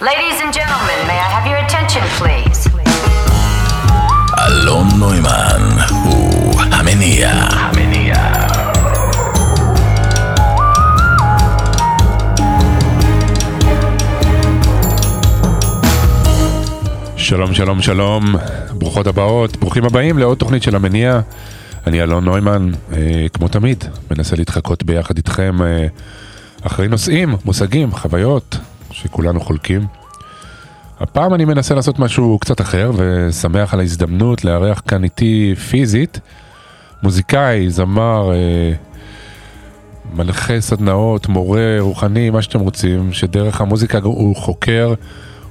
Ladies and gentlemen, may I have your attention, please? אלון נוימן הוא המניע. המניע. שלום, שלום, שלום, ברוכות הבאות, ברוכים הבאים לעוד תוכנית של המניע. אני אלון נוימן, אה, כמו תמיד, מנסה להתחקות ביחד איתכם אה, אחרי נושאים, מושגים, חוויות שכולנו חולקים. הפעם אני מנסה לעשות משהו קצת אחר ושמח על ההזדמנות לארח כאן איתי פיזית מוזיקאי, זמר, אה, מנחה סדנאות, מורה, רוחני, מה שאתם רוצים, שדרך המוזיקה הוא חוקר,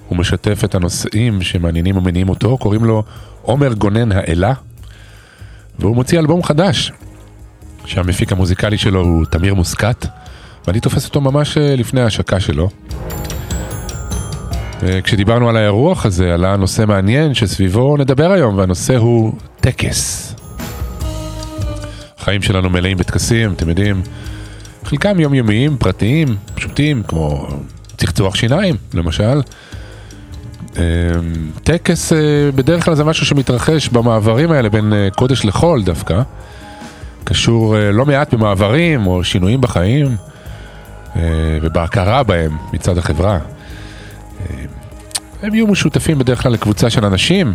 הוא משתף את הנושאים שמעניינים ומניעים אותו, קוראים לו עומר גונן האלה, והוא מוציא אלבום חדש, שהמפיק המוזיקלי שלו הוא תמיר מוסקת, ואני תופס אותו ממש אה, לפני ההשקה שלו. כשדיברנו על האירוח הזה, עלה נושא מעניין שסביבו נדבר היום, והנושא הוא טקס. החיים שלנו מלאים בטקסים, אתם יודעים, חלקם יומיומיים, פרטיים, פשוטים, כמו צחצוח שיניים, למשל. אמ, טקס אה, בדרך כלל זה משהו שמתרחש במעברים האלה בין אה, קודש לחול דווקא. קשור אה, לא מעט במעברים או שינויים בחיים ובהכרה בהם מצד החברה. הם יהיו משותפים בדרך כלל לקבוצה של אנשים,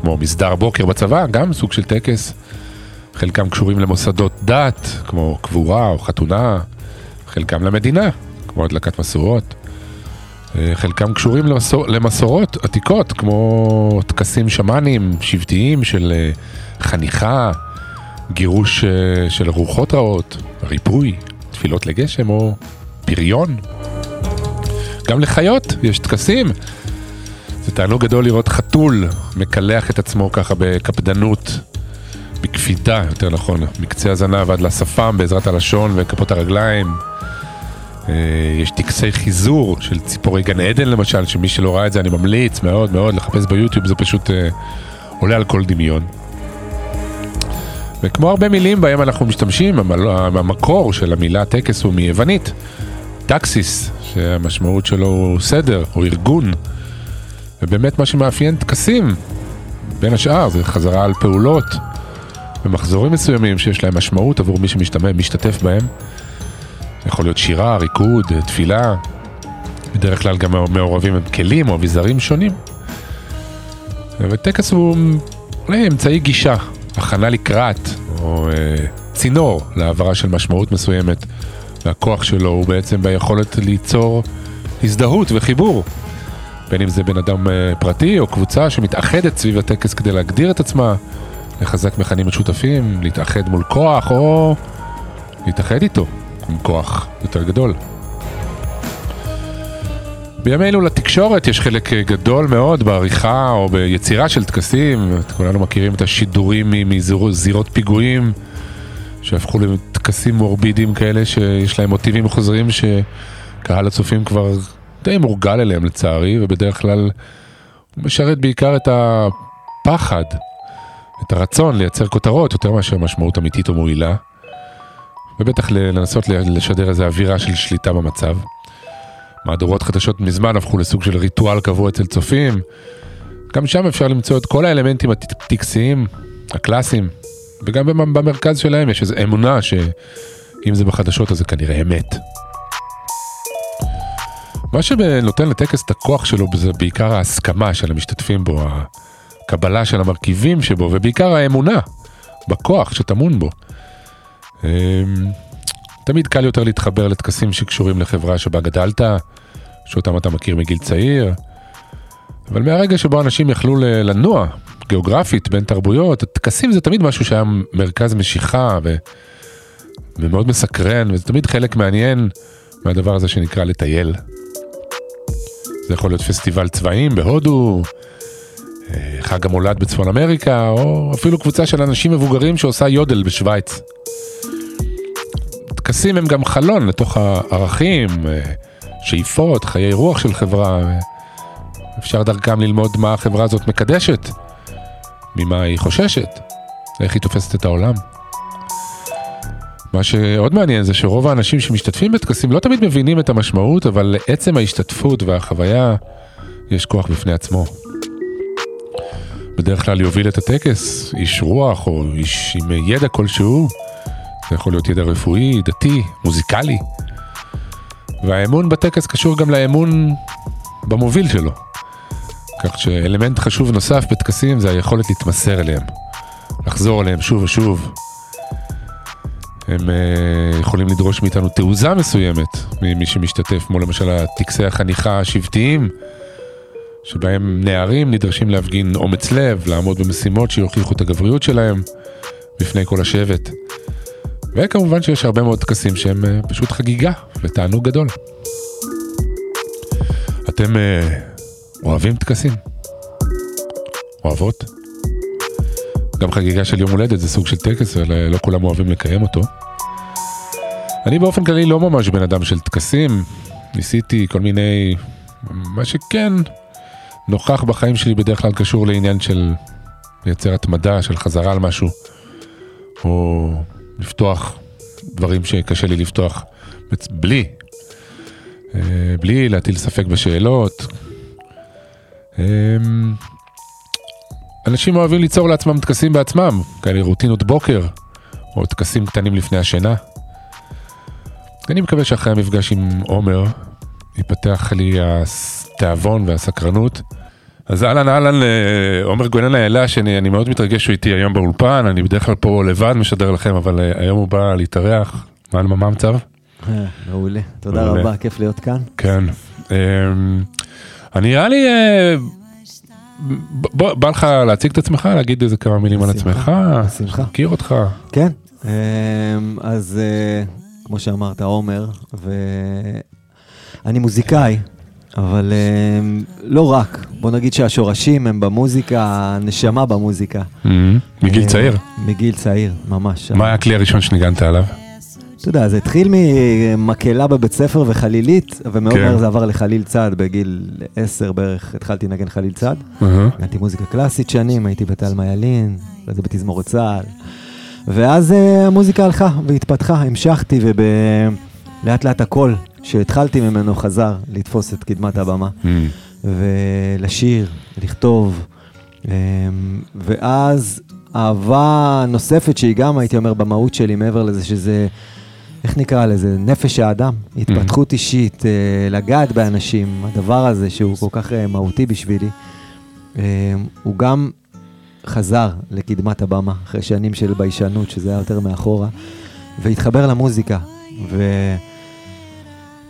כמו מסדר בוקר בצבא, גם סוג של טקס. חלקם קשורים למוסדות דת, כמו קבורה או חתונה, חלקם למדינה, כמו הדלקת משואות. אה, חלקם קשורים למסור, למסורות עתיקות, כמו טקסים שמאנים, שבטיים של אה, חניכה, גירוש אה, של רוחות רעות, ריפוי, תפילות לגשם או פריון. גם לחיות יש טקסים. זה תענוג גדול לראות חתול מקלח את עצמו ככה בקפדנות, בקפידה, יותר נכון, מקצה הזנב עד לשפם בעזרת הלשון וכפות הרגליים. אה, יש טקסי חיזור של ציפורי גן עדן למשל, שמי שלא ראה את זה אני ממליץ מאוד מאוד לחפש ביוטיוב, זה פשוט אה, עולה על כל דמיון. וכמו הרבה מילים בהם אנחנו משתמשים, המקור של המילה טקס הוא מיוונית, טקסיס, שהמשמעות שלו הוא סדר או ארגון. ובאמת מה שמאפיין טקסים, בין השאר, זה חזרה על פעולות ומחזורים מסוימים שיש להם משמעות עבור מי שמשתתף בהם. יכול להיות שירה, ריקוד, תפילה, בדרך כלל גם מעורבים עם כלים או אביזרים שונים. וטקס הוא אולי אמצעי גישה, הכנה לקראת, או אה, צינור להעברה של משמעות מסוימת, והכוח שלו הוא בעצם ביכולת ליצור הזדהות וחיבור בין אם זה בן אדם אה, פרטי או קבוצה שמתאחדת סביב הטקס כדי להגדיר את עצמה, לחזק מכנים משותפים, להתאחד מול כוח או להתאחד איתו עם כוח יותר גדול. בימינו לתקשורת יש חלק אה, גדול מאוד בעריכה או ביצירה של טקסים, כולנו מכירים את השידורים מזירות פיגועים שהפכו לטקסים מורבידים כאלה שיש להם מוטיבים חוזרים שקהל הצופים כבר די מורגל אליהם לצערי, ובדרך כלל הוא משרת בעיקר את הפחד, את הרצון לייצר כותרות יותר מאשר משמעות אמיתית או מועילה, ובטח לנסות לשדר איזו אווירה של שליטה במצב. מהדורות חדשות מזמן הפכו לסוג של ריטואל קבוע אצל צופים. גם שם אפשר למצוא את כל האלמנטים הטקסיים, הקלאסיים, וגם במרכז שלהם יש איזו אמונה שאם זה בחדשות אז זה כנראה אמת. מה שנותן לטקס את הכוח שלו זה בעיקר ההסכמה של המשתתפים בו, הקבלה של המרכיבים שבו, ובעיקר האמונה בכוח שטמון בו. אמ, תמיד קל יותר להתחבר לטקסים שקשורים לחברה שבה גדלת, שאותם אתה מכיר מגיל צעיר, אבל מהרגע שבו אנשים יכלו לנוע גיאוגרפית בין תרבויות, טקסים זה תמיד משהו שהיה מרכז משיכה ו... ומאוד מסקרן, וזה תמיד חלק מעניין מהדבר הזה שנקרא לטייל. זה יכול להיות פסטיבל צבעים בהודו, אה, חג המולד בצפון אמריקה, או אפילו קבוצה של אנשים מבוגרים שעושה יודל בשוויץ. טקסים הם גם חלון לתוך הערכים, אה, שאיפות, חיי רוח של חברה. אפשר דרכם ללמוד מה החברה הזאת מקדשת, ממה היא חוששת, איך היא תופסת את העולם. מה שעוד מעניין זה שרוב האנשים שמשתתפים בטקסים לא תמיד מבינים את המשמעות, אבל לעצם ההשתתפות והחוויה יש כוח בפני עצמו. בדרך כלל יוביל את הטקס איש רוח או איש עם ידע כלשהו, זה יכול להיות ידע רפואי, דתי, מוזיקלי. והאמון בטקס קשור גם לאמון במוביל שלו. כך שאלמנט חשוב נוסף בטקסים זה היכולת להתמסר אליהם, לחזור אליהם שוב ושוב. הם uh, יכולים לדרוש מאיתנו תעוזה מסוימת ממי שמשתתף, כמו למשל הטקסי החניכה השבטיים, שבהם נערים נדרשים להפגין אומץ לב, לעמוד במשימות שיוכיחו את הגבריות שלהם בפני כל השבט. וכמובן שיש הרבה מאוד טקסים שהם uh, פשוט חגיגה ותענוג גדול. אתם uh, אוהבים טקסים? אוהבות? גם חגיגה של יום הולדת זה סוג של טקס, ולא כולם אוהבים לקיים אותו. אני באופן כללי לא ממש בן אדם של טקסים, ניסיתי כל מיני... מה שכן נוכח בחיים שלי בדרך כלל קשור לעניין של לייצר התמדה, של חזרה על משהו, או לפתוח דברים שקשה לי לפתוח בלי, אה, בלי להטיל ספק בשאלות. אמ, אנשים אוהבים ליצור לעצמם טקסים בעצמם, כאלה רוטינות בוקר, או טקסים קטנים לפני השינה. אני מקווה שאחרי המפגש עם עומר, ייפתח לי התיאבון והסקרנות. אז אהלן אהלן לעומר גונן האלה, שאני מאוד מתרגש שהוא איתי היום באולפן, אני בדרך כלל פה לבד משדר לכם, אבל אה, היום הוא בא להתארח. מה, מה המצב? אה, מעולה, תודה רבה, כיף להיות כאן. כן. אני נראה לי אה, בוא, בא לך להציג את עצמך, להגיד איזה כמה מילים על עצמך, בשמחה. מכיר אותך. כן, אמ, אז אה, כמו שאמרת, עומר, ואני מוזיקאי, אבל אמ, לא רק, בוא נגיד שהשורשים הם במוזיקה, הנשמה במוזיקה. מגיל אה, צעיר. מגיל צעיר, ממש. מה היה הכלי הראשון שניגנת עליו? אתה יודע, זה התחיל ממקהלה בבית ספר וחלילית, ומאוד כן. מהר זה עבר לחליל צד, בגיל עשר בערך התחלתי לנגן חליל צד. ניגנתי מוזיקה קלאסית שנים, הייתי בתלמה ילין, אחרי זה בתזמורת צה"ל. ואז uh, המוזיקה הלכה והתפתחה, המשכתי, ולאט לאט הקול שהתחלתי ממנו חזר לתפוס את קדמת הבמה, Mm. ולשיר, לכתוב. Um, ואז אהבה נוספת שהיא גם, הייתי אומר, במהות שלי, מעבר לזה שזה, איך נקרא לזה? נפש האדם, התפתחות אישית, אה, לגעת באנשים, הדבר הזה שהוא כל כך אה, מהותי בשבילי, אה, הוא גם חזר לקדמת הבמה, אחרי שנים של ביישנות, שזה היה יותר מאחורה, והתחבר למוזיקה.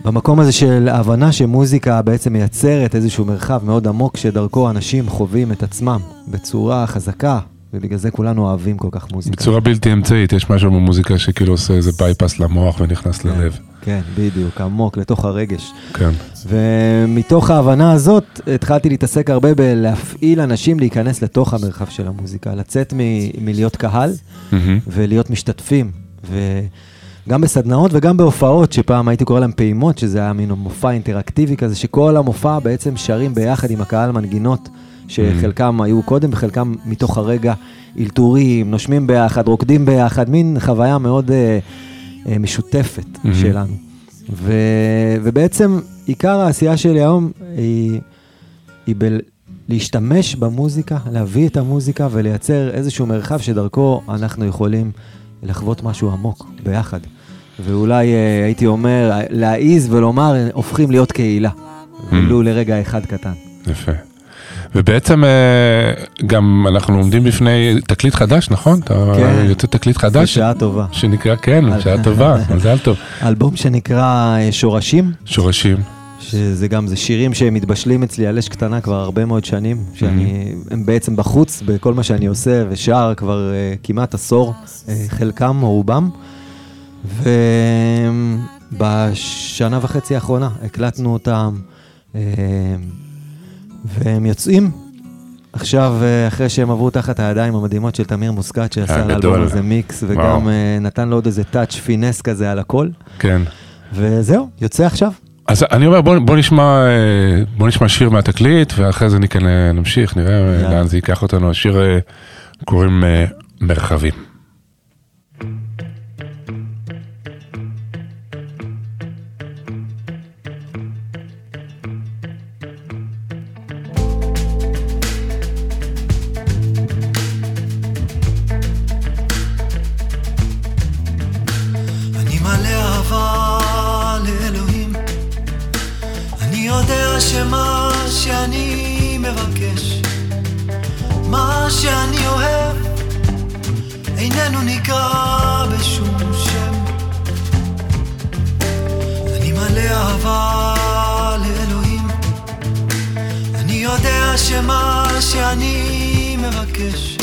ובמקום הזה של ההבנה שמוזיקה בעצם מייצרת איזשהו מרחב מאוד עמוק שדרכו אנשים חווים את עצמם בצורה חזקה, ובגלל זה כולנו אוהבים כל כך מוזיקה. בצורה בלתי אמצעית, יש משהו במוזיקה שכאילו עושה איזה בייפס למוח ונכנס ללב. כן, בדיוק, עמוק, לתוך הרגש. כן. ומתוך ההבנה הזאת, התחלתי להתעסק הרבה בלהפעיל אנשים להיכנס לתוך המרחב של המוזיקה, לצאת מ- מלהיות קהל מהמם. ולהיות משתתפים. וגם בסדנאות וגם בהופעות, שפעם הייתי קורא להם פעימות, שזה היה מין מופע אינטראקטיבי כזה, שכל המופע בעצם שרים ביחד עם הקהל מנגינות, שחלקם היו קודם וחלקם מתוך הרגע אלתורים, נושמים ביחד, רוקדים ביחד, מין חוויה מאוד אה, אה, משותפת מהמם. שלנו. ו, ובעצם עיקר העשייה שלי היום היא, היא ב... להשתמש במוזיקה, להביא את המוזיקה ולייצר איזשהו מרחב שדרכו אנחנו יכולים לחוות משהו עמוק ביחד. ואולי אה, הייתי אומר, להעיז ולומר, הופכים להיות קהילה, ולו לרגע אחד קטן. יפה. ובעצם אה, גם אנחנו עומדים בפני תקליט חדש, נכון? כן. יוצא תקליט חדש? בשעה טובה. שנקרא, כן, שעה טובה, מזל טוב. אלבום שנקרא אה, שורשים, שורשים. שזה גם, זה שירים שמתבשלים אצלי על אש קטנה כבר הרבה מאוד שנים, שאני, הם בעצם בחוץ בכל מה שאני עושה ושר כבר uh, כמעט עשור, uh, חלקם או רובם. ובשנה וחצי האחרונה הקלטנו אותם, uh, והם יוצאים. עכשיו, uh, אחרי שהם עברו תחת הידיים המדהימות של תמיר מוסקת, שעשה אה, לאלבום גדול. הזה מיקס, וואו. וגם uh, נתן לו עוד איזה טאץ' פינס כזה על הכל. כן. וזהו, יוצא עכשיו. אז אני אומר בוא, בוא נשמע אה, בוא נשמע שיר מהתקליט ואחרי זה אה, נמשיך נראה אה, יאללה. לאן זה ייקח אותנו השיר אה, קוראים אה, מרחבים. שאני מבקש,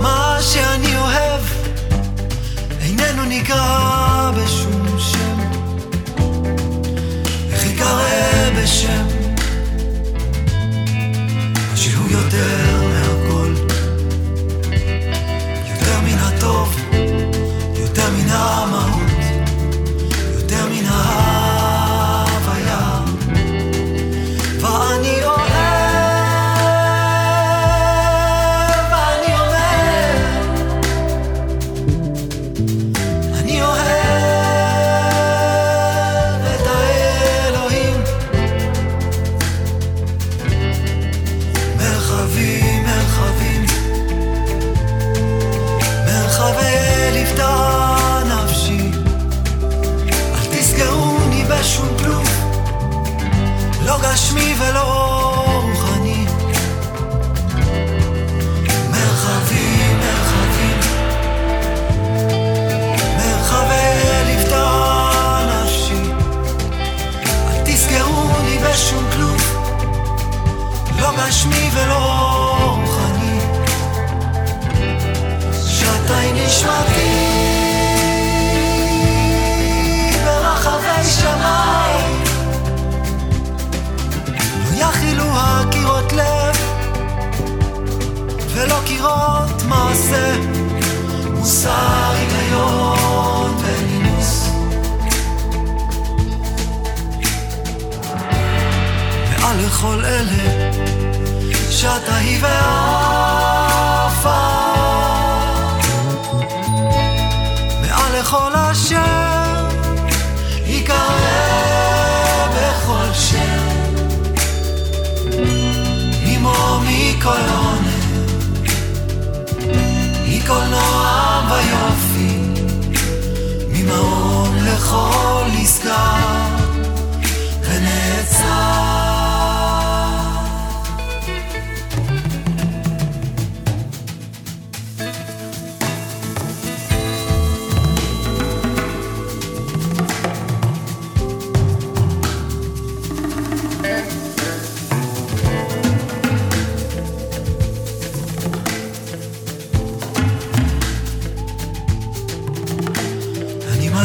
מה שאני אוהב, איננו נקרא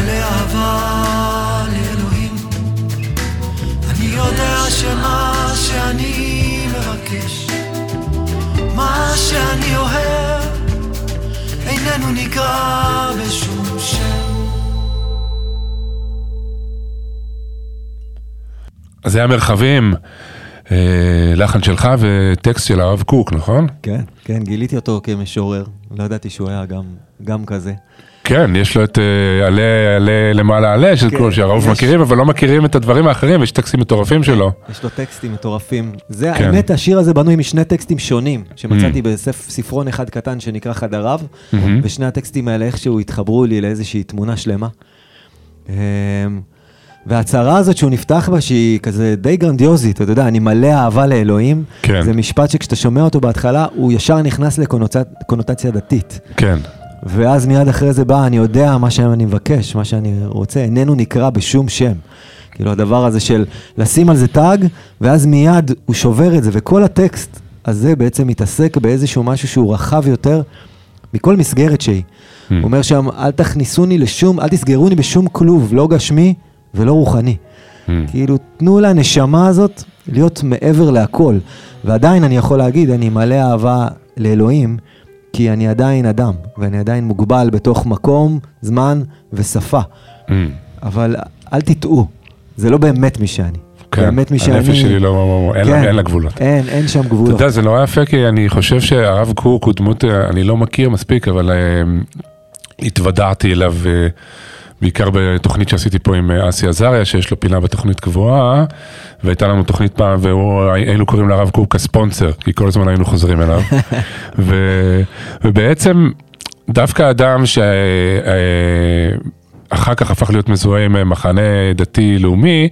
מלא אהבה לאלוהים אני יודע שמה שאני מבקש מה שאני אוהב איננו נקרא בשום שם אז זה היה מרחבים, אה, לחן שלך וטקסט של הרב קוק, נכון? כן, כן, גיליתי אותו כמשורר, לא ידעתי שהוא היה גם, גם כזה. כן, יש לו את אה, עלה, עלה למעלה עלה, שזה כן, כמו שהרוב יש. מכירים, אבל לא מכירים את הדברים האחרים, יש טקסטים מטורפים שלו. יש לו טקסטים מטורפים. זה כן. האמת, השיר הזה בנוי משני טקסטים שונים, שמצאתי בספרון אחד קטן שנקרא חדריו, מהמם. ושני הטקסטים האלה איכשהו התחברו לי לאיזושהי תמונה שלמה. אמ, וההצהרה הזאת שהוא נפתח בה, שהיא כזה די גרנדיוזית, אתה יודע, אני מלא אהבה לאלוהים, כן. זה משפט שכשאתה שומע אותו בהתחלה, הוא ישר נכנס לקונוטציה דתית. כן, ואז מיד אחרי זה בא, אני יודע מה שאני מבקש, מה שאני רוצה, איננו נקרא בשום שם. כאילו הדבר הזה של לשים על זה טאג, ואז מיד הוא שובר את זה, וכל הטקסט הזה בעצם מתעסק באיזשהו משהו שהוא רחב יותר מכל מסגרת שהיא. Hmm. הוא אומר שם, אל תכניסוני לשום, אל תסגרוני בשום כלוב, לא גשמי ולא רוחני. Hmm. כאילו, תנו לנשמה הזאת להיות מעבר להכל. ועדיין אני יכול להגיד, אני מלא אהבה לאלוהים, כי אני עדיין אדם, ואני עדיין מוגבל בתוך מקום, זמן ושפה. Mm. אבל אל תטעו, זה לא באמת מי שאני. כן, באמת מי שאני... הנפש שלי לא, אין, לה, אין לה גבולות. אין, אין שם אתה גבולות. יודע, זה נורא יפה, כי אני חושב שהרב קוק הוא דמות, אה, אני לא מכיר מספיק, אבל אה, התוודעתי אליו אה, בעיקר בתוכנית שעשיתי פה עם אה, אסי עזריה, שיש לו פינה בתוכנית קבועה, והייתה לנו תוכנית פעם, והיינו קוראים לרב קוק הספונסר, כי כל הזמן היינו חוזרים אליו. ו, ובעצם, דווקא אדם שאחר כך הפך להיות מזוהה עם אה, מחנה דתי-לאומי,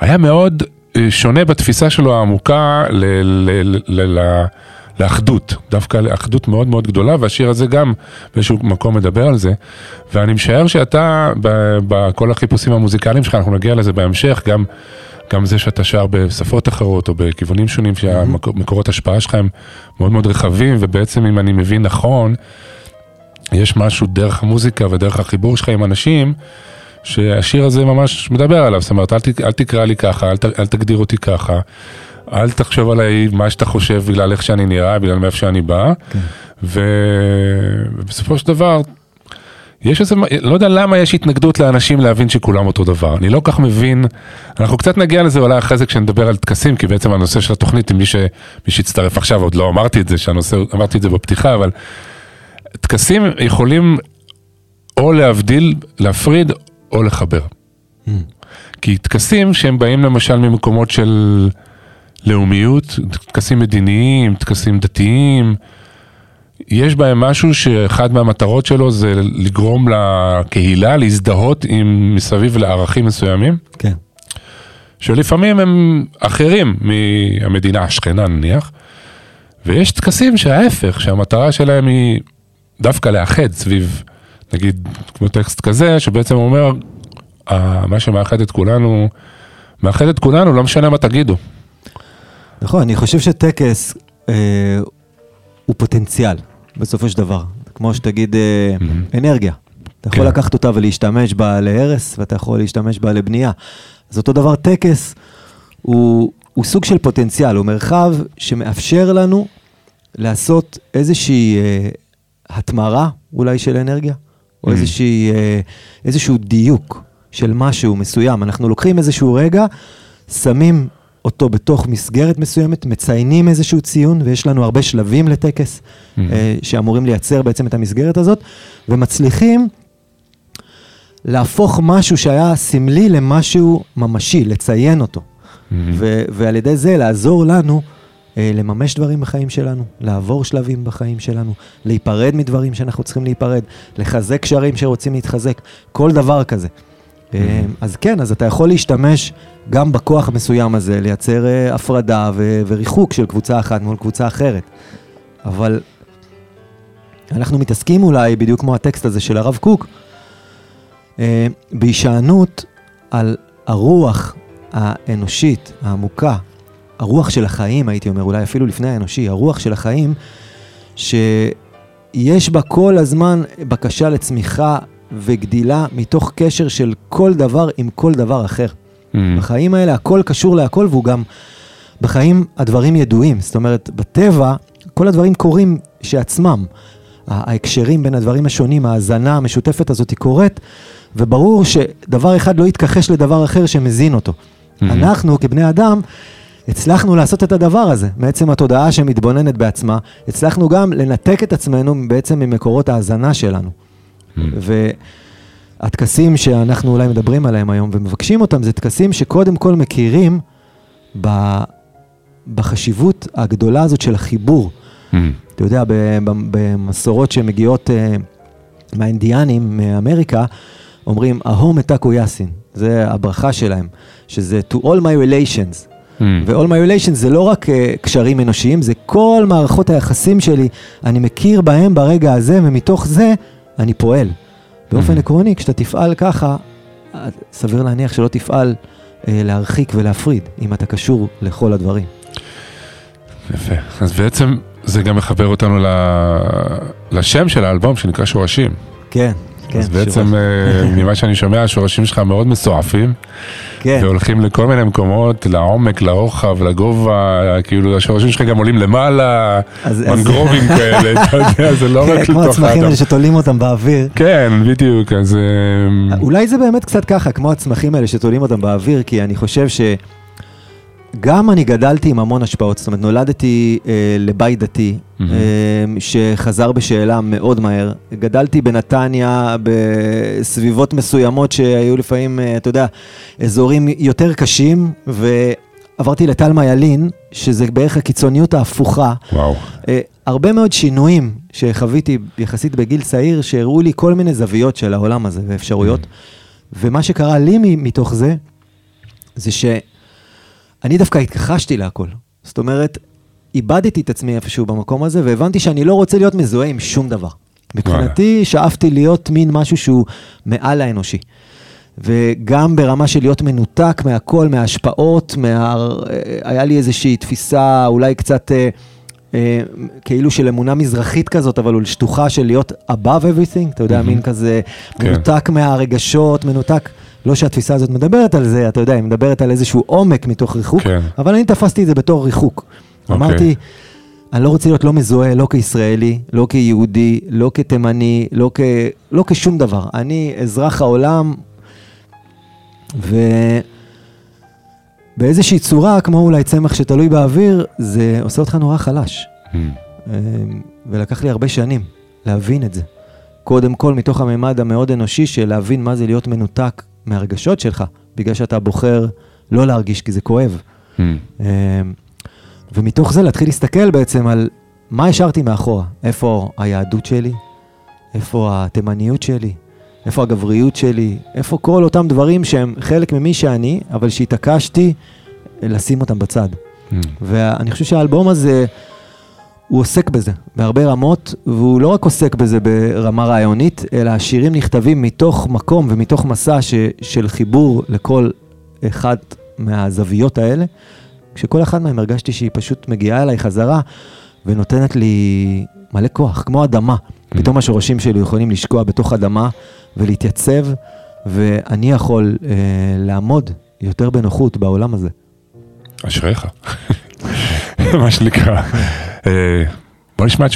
היה מאוד אה, שונה בתפיסה שלו העמוקה ל, ל, ל, ל, ל, לאחדות, דווקא לאחדות מאוד מאוד גדולה, והשיר הזה גם באיזשהו מקום מדבר על זה. ואני משער שאתה, בכל החיפושים המוזיקליים שלך, אנחנו נגיע לזה בהמשך, גם, גם זה שאתה שר בשפות אחרות או בכיוונים שונים, שהמקורות השפעה שלך הם מאוד מאוד רחבים, ובעצם אם אני מבין נכון, יש משהו דרך המוזיקה ודרך החיבור שלך עם אנשים, שהשיר הזה ממש מדבר עליו, זאת אומרת, אל, ת, אל תקרא לי ככה, אל, ת, אל תגדיר אותי ככה, אל תחשוב עליי מה שאתה חושב בגלל איך שאני נראה, בגלל מאיפה שאני בא, כן. ו... ובסופו של דבר, יש איזה, לא יודע למה יש התנגדות לאנשים להבין שכולם אותו דבר, אני לא כך מבין, אנחנו קצת נגיע לזה אולי אחרי זה כשנדבר על טקסים, כי בעצם הנושא של התוכנית, מי, ש... מי שהצטרף עכשיו, עוד לא אמרתי את זה, שהנושא, אמרתי את זה בפתיחה, אבל טקסים יכולים או להבדיל, להפריד או לחבר. כי טקסים שהם באים למשל ממקומות של לאומיות, טקסים מדיניים, טקסים דתיים, יש בהם משהו שאחד מהמטרות שלו זה לגרום לקהילה להזדהות עם מסביב לערכים מסוימים, כן. שלפעמים הם אחרים מהמדינה השכנה נניח, ויש טקסים שההפך, שהמטרה שלהם היא דווקא לאחד סביב, נגיד, כמו טקסט כזה, שבעצם אומר, "אה, מה שמאחד את כולנו, מאחד את כולנו, לא משנה מה תגידו. נכון, אני חושב שטקס אה, הוא פוטנציאל, בסופו של דבר. כמו שתגיד אה, אנרגיה. אתה יכול כן. לקחת אותה ולהשתמש בה להרס, ואתה יכול להשתמש בה לבנייה. אז אותו דבר, טקס הוא, הוא סוג של פוטנציאל, הוא מרחב שמאפשר לנו לעשות איזושהי אה, התמרה אולי של אנרגיה, או איזושהי, אה, איזשהו דיוק של משהו מסוים. אנחנו לוקחים איזשהו רגע, שמים אותו בתוך מסגרת מסוימת, מציינים איזשהו ציון, ויש לנו הרבה שלבים לטקס אה, שאמורים לייצר בעצם את המסגרת הזאת, ומצליחים להפוך משהו שהיה סמלי למשהו ממשי, לציין אותו. ו- ועל ידי זה לעזור לנו אה, לממש דברים בחיים שלנו, לעבור שלבים בחיים שלנו, להיפרד מדברים שאנחנו צריכים להיפרד, לחזק קשרים שרוצים להתחזק, כל דבר כזה. אה, אז כן, אז אתה יכול להשתמש גם בכוח המסוים הזה, לייצר אה, הפרדה ו- וריחוק של קבוצה אחת מול קבוצה אחרת. אבל אנחנו מתעסקים אולי, בדיוק כמו הטקסט הזה של הרב קוק, אה, בהישענות על הרוח האנושית, העמוקה, הרוח של החיים, הייתי אומר, אולי אפילו לפני האנושי, הרוח של החיים, שיש בה כל הזמן בקשה לצמיחה וגדילה מתוך קשר של כל דבר עם כל דבר אחר. בחיים האלה הכל קשור להכל, והוא גם, בחיים הדברים ידועים. זאת אומרת, בטבע, כל הדברים קורים שעצמם. ההקשרים בין הדברים השונים, ההאזנה המשותפת הזאת היא קורית, וברור שדבר אחד לא יתכחש לדבר אחר שמזין אותו. אנחנו, כבני אדם, הצלחנו לעשות את הדבר הזה, מעצם התודעה שמתבוננת בעצמה, הצלחנו גם לנתק את עצמנו בעצם ממקורות ההאזנה שלנו. והטקסים שאנחנו אולי מדברים עליהם היום ומבקשים אותם, זה טקסים שקודם כל מכירים ב... בחשיבות הגדולה הזאת של החיבור. אתה יודע, במסורות שמגיעות אה, מהאינדיאנים מאמריקה, אומרים, אהו מתקו יאסין, זה הברכה שלהם, שזה to all my relations. ו-all my relations זה לא רק uh, קשרים אנושיים, זה כל מערכות היחסים שלי, אני מכיר בהם ברגע הזה, ומתוך זה אני פועל. באופן עקרוני, כשאתה תפעל ככה, אה, סביר להניח שלא תפעל uh, להרחיק ולהפריד, אם אתה קשור לכל הדברים. יפה. אז בעצם זה גם מחבר אותנו ל... לשם של האלבום שנקרא שורשים. כן, כן. אז בעצם. אה, ממה שאני שומע, השורשים שלך מאוד מסועפים, כן. והולכים לכל מיני מקומות, לעומק, לרוחב, לגובה, כאילו השורשים שלך גם עולים למעלה, אז- אז- מנגרובים כאלה, אתה יודע, זה לא רק כן, כמו לתוך הצמחים האדם. האלה שתולים אותם באוויר. כן, בדיוק, אז... אה, אולי זה באמת קצת ככה, כמו הצמחים האלה שתולים אותם באוויר, כי אני חושב שגם אני גדלתי עם המון השפעות, זאת אומרת, נולדתי אה, לבית דתי, אה, שחזר בשאלה מאוד מהר. גדלתי בנתניה, בסביבות מסוימות שהיו לפעמים, אה, אתה יודע, אזורים יותר קשים, ועברתי לתלמה ילין, שזה בערך הקיצוניות ההפוכה. וואו. אה, הרבה מאוד שינויים שחוויתי יחסית בגיל צעיר, שהראו לי כל מיני זוויות של העולם הזה ואפשרויות. ומה שקרה לי מתוך זה, זה אני דווקא התכחשתי להכל. זאת אומרת, איבדתי את עצמי איפשהו במקום הזה, והבנתי שאני לא רוצה להיות מזוהה עם שום דבר. מבחינתי, שאפתי להיות מין משהו שהוא מעל האנושי. וגם ברמה של להיות מנותק מהכל, מההשפעות, מה... היה לי איזושהי תפיסה אולי קצת אה, אה, כאילו של אמונה מזרחית כזאת, אבל שטוחה של להיות above everything, אתה יודע, מהמם. מין כזה כן. מנותק מהרגשות, מנותק, לא שהתפיסה הזאת מדברת על זה, אתה יודע, היא מדברת על איזשהו עומק מתוך ריחוק, כן. אבל אני תפסתי את זה בתור ריחוק. אוקיי. אמרתי, אני לא רוצה להיות לא מזוהה, לא כישראלי, לא כיהודי, לא כתימני, לא, כ... לא כשום דבר. אני אזרח העולם, ובאיזושהי צורה, כמו אולי צמח שתלוי באוויר, זה עושה אותך נורא חלש. אמ, ולקח לי הרבה שנים להבין את זה. קודם כל, מתוך הממד המאוד אנושי של להבין מה זה להיות מנותק מהרגשות שלך, בגלל שאתה בוחר לא להרגיש כי זה כואב. אמ, ומתוך זה להתחיל להסתכל בעצם על מה השארתי מאחורה, איפה היהדות שלי, איפה התימניות שלי, איפה הגבריות שלי, איפה כל אותם דברים שהם חלק ממי שאני, אבל שהתעקשתי לשים אותם בצד. Hmm. ואני חושב שהאלבום הזה, הוא עוסק בזה בהרבה רמות, והוא לא רק עוסק בזה ברמה רעיונית, אלא השירים נכתבים מתוך מקום ומתוך מסע ש, של חיבור לכל אחת מהזוויות האלה, כשכל אחד מהם הרגשתי שהיא פשוט מגיעה אליי חזרה ונותנת לי מלא כוח, כמו אדמה. פתאום השורשים שלי יכולים לשקוע בתוך אדמה ולהתייצב, ואני יכול אה, לעמוד יותר בנוחות בעולם הזה. אשריך. מה שנקרא. אה, בוא נשמע את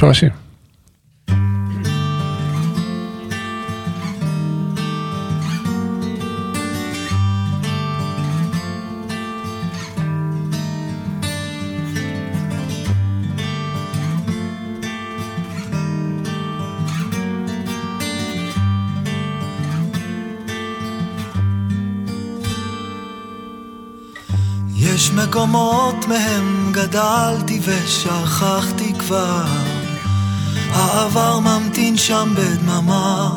מקומות מהם גדלתי ושכחתי כבר. העבר ממתין שם בדממה.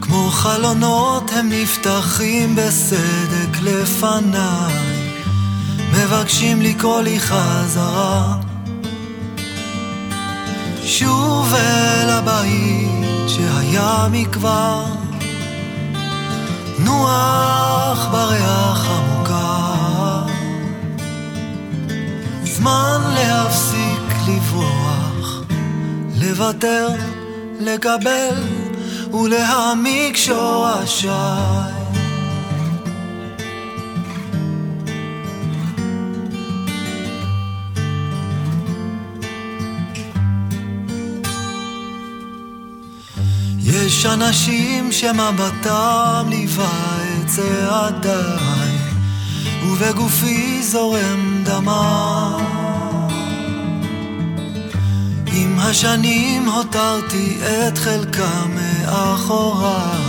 כמו חלונות הם נפתחים בסדק לפניי. מבקשים לקרוא לי חזרה. שוב אל הבית שהיה מכבר נוח בריח המוכר זמן להפסיק לברוח לוותר, לקבל ולהעמיק שורשיי יש אנשים שמבטם ליווה את צעדיי ובגופי זורם דמם. עם השנים הותרתי את חלקם מאחוריי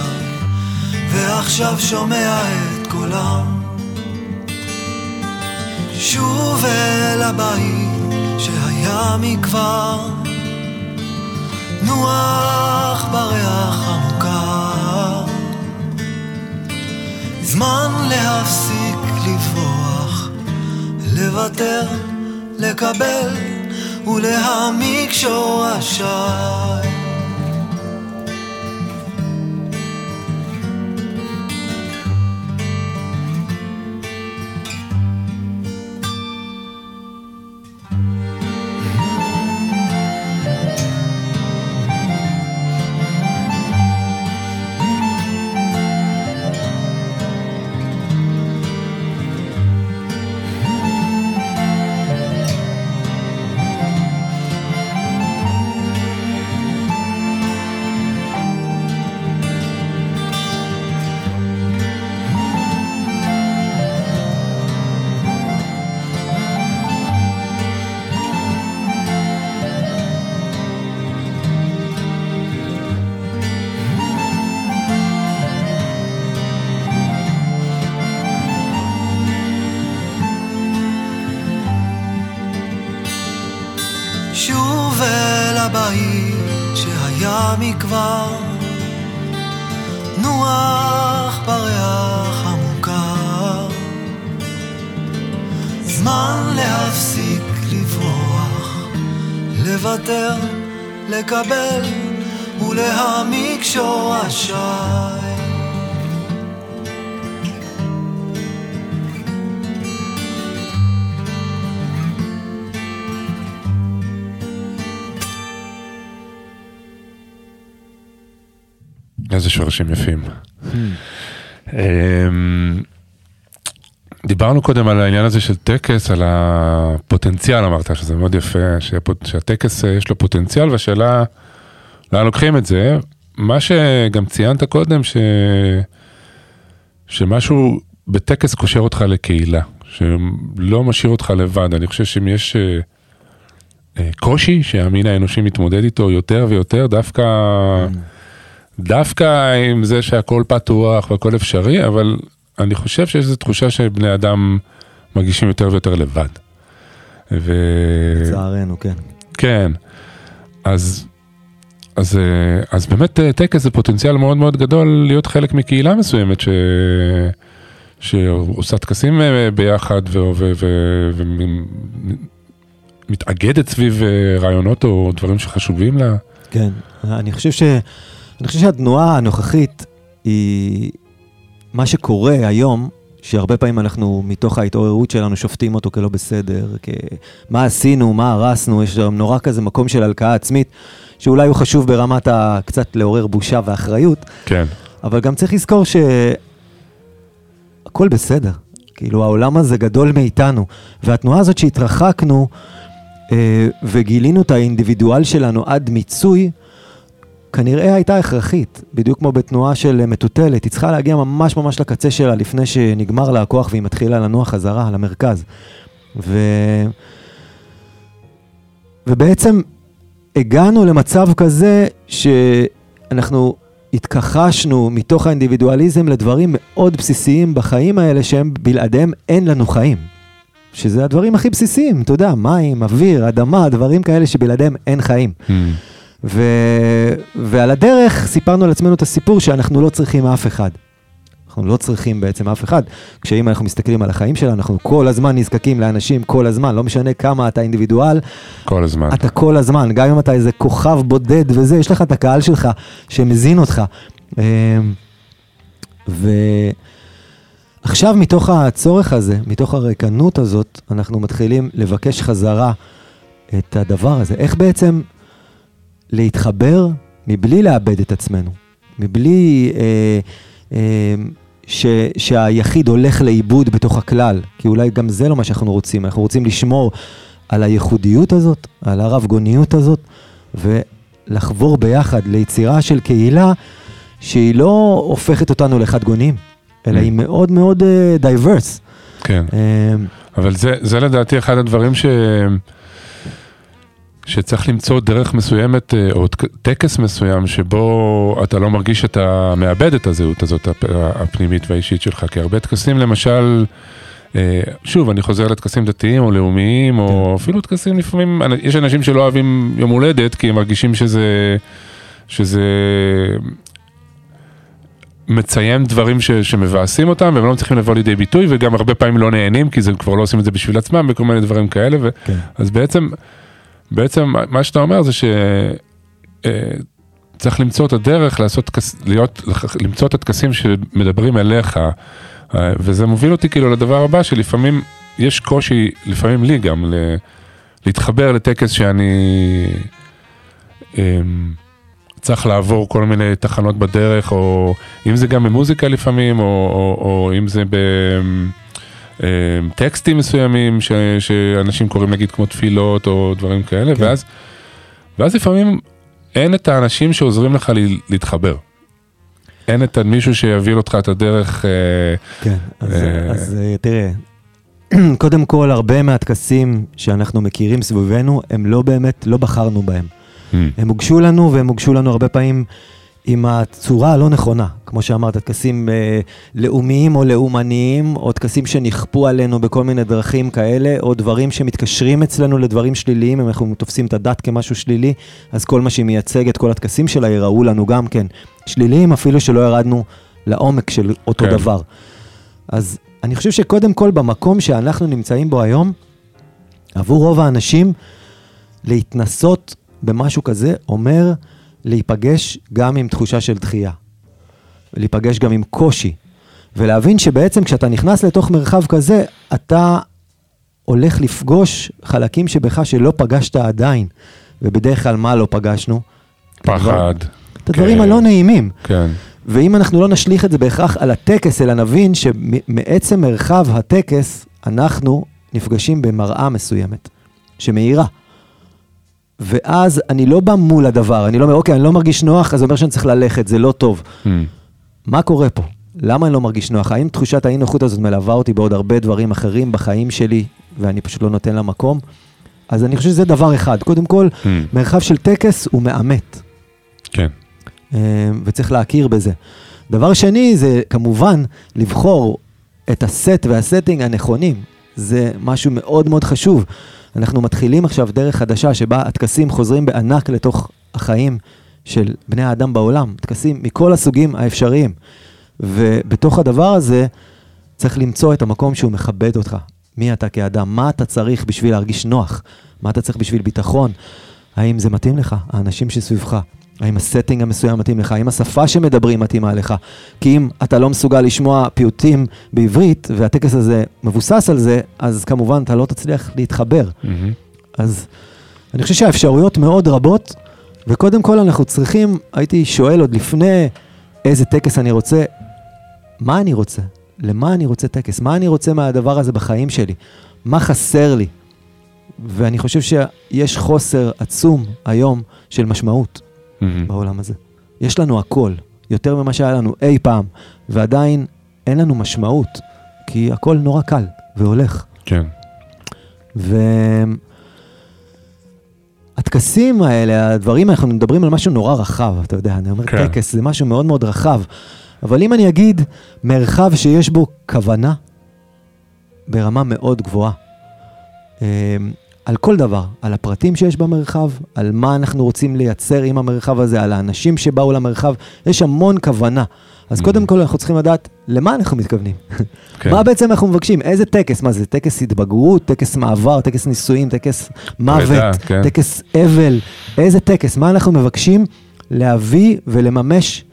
ועכשיו שומע את קולם. שוב אל הבית שהיה מכבר נוח בריח המוכר זמן להפסיק לברוח לוותר, לקבל ולהעמיק שורשיי שורשים יפים. אמ, דיברנו קודם על העניין הזה של טקס, על הפוטנציאל, אמרת שזה מאוד יפה, שהטקס אה, יש לו פוטנציאל, והשאלה, לאן לוקחים את זה. מה שגם ציינת קודם, ש... שמשהו בטקס קושר אותך לקהילה, שלא משאיר אותך לבד. אני חושב שאם יש אה, אה, קושי שהמין האנושי מתמודד איתו יותר ויותר, דווקא... דווקא עם זה שהכל פתוח והכל אפשרי, אבל אני חושב שיש איזו תחושה שבני אדם מרגישים יותר ויותר לבד. ו... לצערנו, כן. כן, אז, אז, אה, אז באמת אה, טקס זה פוטנציאל מאוד מאוד גדול להיות חלק מקהילה מסוימת ש... שעושה טקסים אה, ביחד ומתאגדת סביב אה, רעיונות או דברים שחשובים לה. כן, אני חושב, ש... אני חושב שהתנועה הנוכחית היא מה שקורה היום, שהרבה פעמים אנחנו מתוך ההתעוררות שלנו שופטים אותו כלא בסדר, כ... מה עשינו, מה הרסנו, יש שם נורא כזה מקום של הלקאה עצמית, שאולי הוא חשוב ברמת ה... קצת לעורר בושה ואחריות, כן, אבל גם צריך לזכור שהכל בסדר. כאילו, העולם הזה גדול מאיתנו, והתנועה הזאת שהתרחקנו אה, וגילינו את האינדיבידואל שלנו עד מיצוי, כנראה הייתה הכרחית, בדיוק כמו בתנועה של אה, מטוטלת, היא צריכה להגיע ממש ממש לקצה שלה לפני שנגמר לה הכוח והיא מתחילה לנוע חזרה למרכז. ו... ובעצם הגענו למצב כזה שאנחנו התכחשנו מתוך האינדיבידואליזם לדברים מאוד בסיסיים בחיים האלה שהם בלעדיהם אין לנו חיים. שזה הדברים הכי בסיסיים, אתה יודע, מים, אוויר, אדמה, דברים כאלה שבלעדיהם אין חיים. Mm. ו... ועל הדרך סיפרנו לעצמנו את הסיפור שאנחנו לא צריכים אף אחד. אנחנו לא צריכים בעצם אף אחד. כשאם אנחנו מסתכלים על החיים שלנו, אנחנו כל הזמן נזקקים לאנשים, כל הזמן, לא משנה כמה אתה אינדיבידואל, כל הזמן. אתה כל הזמן, גם אם אתה איזה כוכב בודד וזה, יש לך את הקהל שלך שמזין אותך. אמ, ועכשיו מתוך הצורך הזה, מתוך הריקנות הזאת, אנחנו מתחילים לבקש חזרה את הדבר הזה. איך בעצם להתחבר מבלי לאבד את עצמנו, מבלי אה, אה, ש, שהיחיד הולך לאיבוד בתוך הכלל, כי אולי גם זה לא מה שאנחנו רוצים, אנחנו רוצים לשמור על הייחודיות הזאת, על הרב גוניות הזאת, ולחבור ביחד ליצירה של קהילה שהיא לא הופכת אותנו לחד גונים, אלא Mm. היא מאוד מאוד diverse. כן. אבל זה, זה לדעתי אחד הדברים ש... שצריך למצוא דרך מסוימת אה, או טק- טקס מסוים שבו אתה לא מרגיש שאתה מאבד את הזהות הזאת הפ- הפנימית והאישית שלך, כי הרבה טקסים למשל, אה, שוב, אני חוזר לטקסים דתיים או לאומיים, או אפילו טקסים לפעמים, יש אנשים שלא אוהבים יום הולדת כי הם מרגישים שזה, שזה מציין דברים ש, שמבאסים אותם והם לא מצליחים לבוא לידי ביטוי וגם הרבה פעמים לא נהנים כי זה כבר לא עושים את זה בשביל עצמם וכל מיני דברים כאלה ו... כן. אז בעצם, בעצם מה שאתה אומר זה שצריך למצוא את הדרך לעשות, להיות, למצוא את הטקסים שמדברים אליך אה, וזה מוביל אותי כאילו לדבר הבא שלפעמים יש קושי, לפעמים לי גם, להתחבר לטקס שאני אמ, צריך לעבור כל מיני תחנות בדרך, או אם זה גם במוזיקה לפעמים, או, או, או אם זה בטקסטים מסוימים ש, שאנשים קוראים נגיד כמו תפילות או דברים כאלה, כן. ואז, ואז לפעמים אין את האנשים שעוזרים לך להתחבר. אין את מישהו שיביא אותך את הדרך, אה, כן, אז, אה, אז אה, תראה, קודם כל, הרבה מהטקסים שאנחנו מכירים סביבנו, הם לא באמת, לא בחרנו בהם. hmm, הם הוגשו לנו, והם הוגשו לנו הרבה פעמים עם הצורה הלא נכונה. כמו שאמרת, טקסים אה, לאומיים או לאומניים, או טקסים שנכפו עלינו בכל מיני דרכים כאלה, או דברים שמתקשרים אצלנו לדברים שליליים, אם אנחנו תופסים את הדת כמשהו שלילי, אז כל מה שהיא מייצגת, כל הטקסים שלה ייראו לנו גם כן שליליים, אפילו שלא ירדנו לעומק של אותו כן. דבר. אז אני חושב שקודם כל, במקום שאנחנו נמצאים בו היום, עבור רוב האנשים, להתנסות במשהו כזה אומר להיפגש גם עם תחושה של דחייה. להיפגש גם עם קושי. ולהבין שבעצם כשאתה נכנס לתוך מרחב כזה, אתה הולך לפגוש חלקים שבך שלא פגשת עדיין. ובדרך כלל מה לא פגשנו? פחד. את הדברים כן. הלא נעימים. כן. ואם אנחנו לא נשליך את זה בהכרח על הטקס, אלא נבין שמעצם מרחב הטקס, אנחנו נפגשים במראה מסוימת, שמאירה. ואז אני לא בא מול הדבר, אני לא אומר, אוקיי, אני לא מרגיש נוח, אז זה אומר שאני צריך ללכת, זה לא טוב. Hmm. מה קורה פה? למה אני לא מרגיש נוח? האם תחושת האי-נוחות הזאת מלווה אותי בעוד הרבה דברים אחרים בחיים שלי, ואני פשוט לא נותן לה מקום? אז אני חושב שזה דבר אחד. קודם כל, Hmm. מרחב של טקס הוא מאמת. כן. אה, וצריך להכיר בזה. דבר שני זה כמובן לבחור את הסט והסטינג הנכונים. זה משהו מאוד מאוד חשוב. אנחנו מתחילים עכשיו דרך חדשה שבה הטקסים חוזרים בענק לתוך החיים של בני האדם בעולם, טקסים מכל הסוגים האפשריים. ובתוך הדבר הזה צריך למצוא את המקום שהוא מכבד אותך. מי אתה כאדם? מה אתה צריך בשביל להרגיש נוח? מה אתה צריך בשביל ביטחון? האם זה מתאים לך? האנשים שסביבך? האם הסטינג המסוים מתאים לך? האם השפה שמדברים מתאימה לך? כי אם אתה לא מסוגל לשמוע פיוטים בעברית, והטקס הזה מבוסס על זה, אז כמובן אתה לא תצליח להתחבר. מהמם. אז אני חושב שהאפשרויות מאוד רבות, וקודם כל אנחנו צריכים, הייתי שואל עוד לפני איזה טקס אני רוצה, מה אני רוצה? למה אני רוצה טקס? מה אני רוצה מהדבר הזה בחיים שלי? מה חסר לי? ואני חושב שיש חוסר עצום היום של משמעות מהמם. בעולם הזה. יש לנו הכל, יותר ממה שהיה לנו אי פעם, ועדיין אין לנו משמעות, כי הכל נורא קל והולך. כן. והטקסים האלה, הדברים, אנחנו מדברים על משהו נורא רחב, אתה יודע, אני אומר כן. טקס, זה משהו מאוד מאוד רחב. אבל אם אני אגיד מרחב שיש בו כוונה ברמה מאוד גבוהה, אמ, על כל דבר, על הפרטים שיש במרחב, על מה אנחנו רוצים לייצר עם המרחב הזה, על האנשים שבאו למרחב, יש המון כוונה. אז Mhm. קודם כל אנחנו צריכים לדעת למה אנחנו מתכוונים. כן. מה בעצם אנחנו מבקשים? איזה טקס? מה זה, טקס התבגרות, טקס מעבר, טקס נישואים, טקס מוות, כן. טקס אבל? איזה טקס? מה אנחנו מבקשים להביא ולממש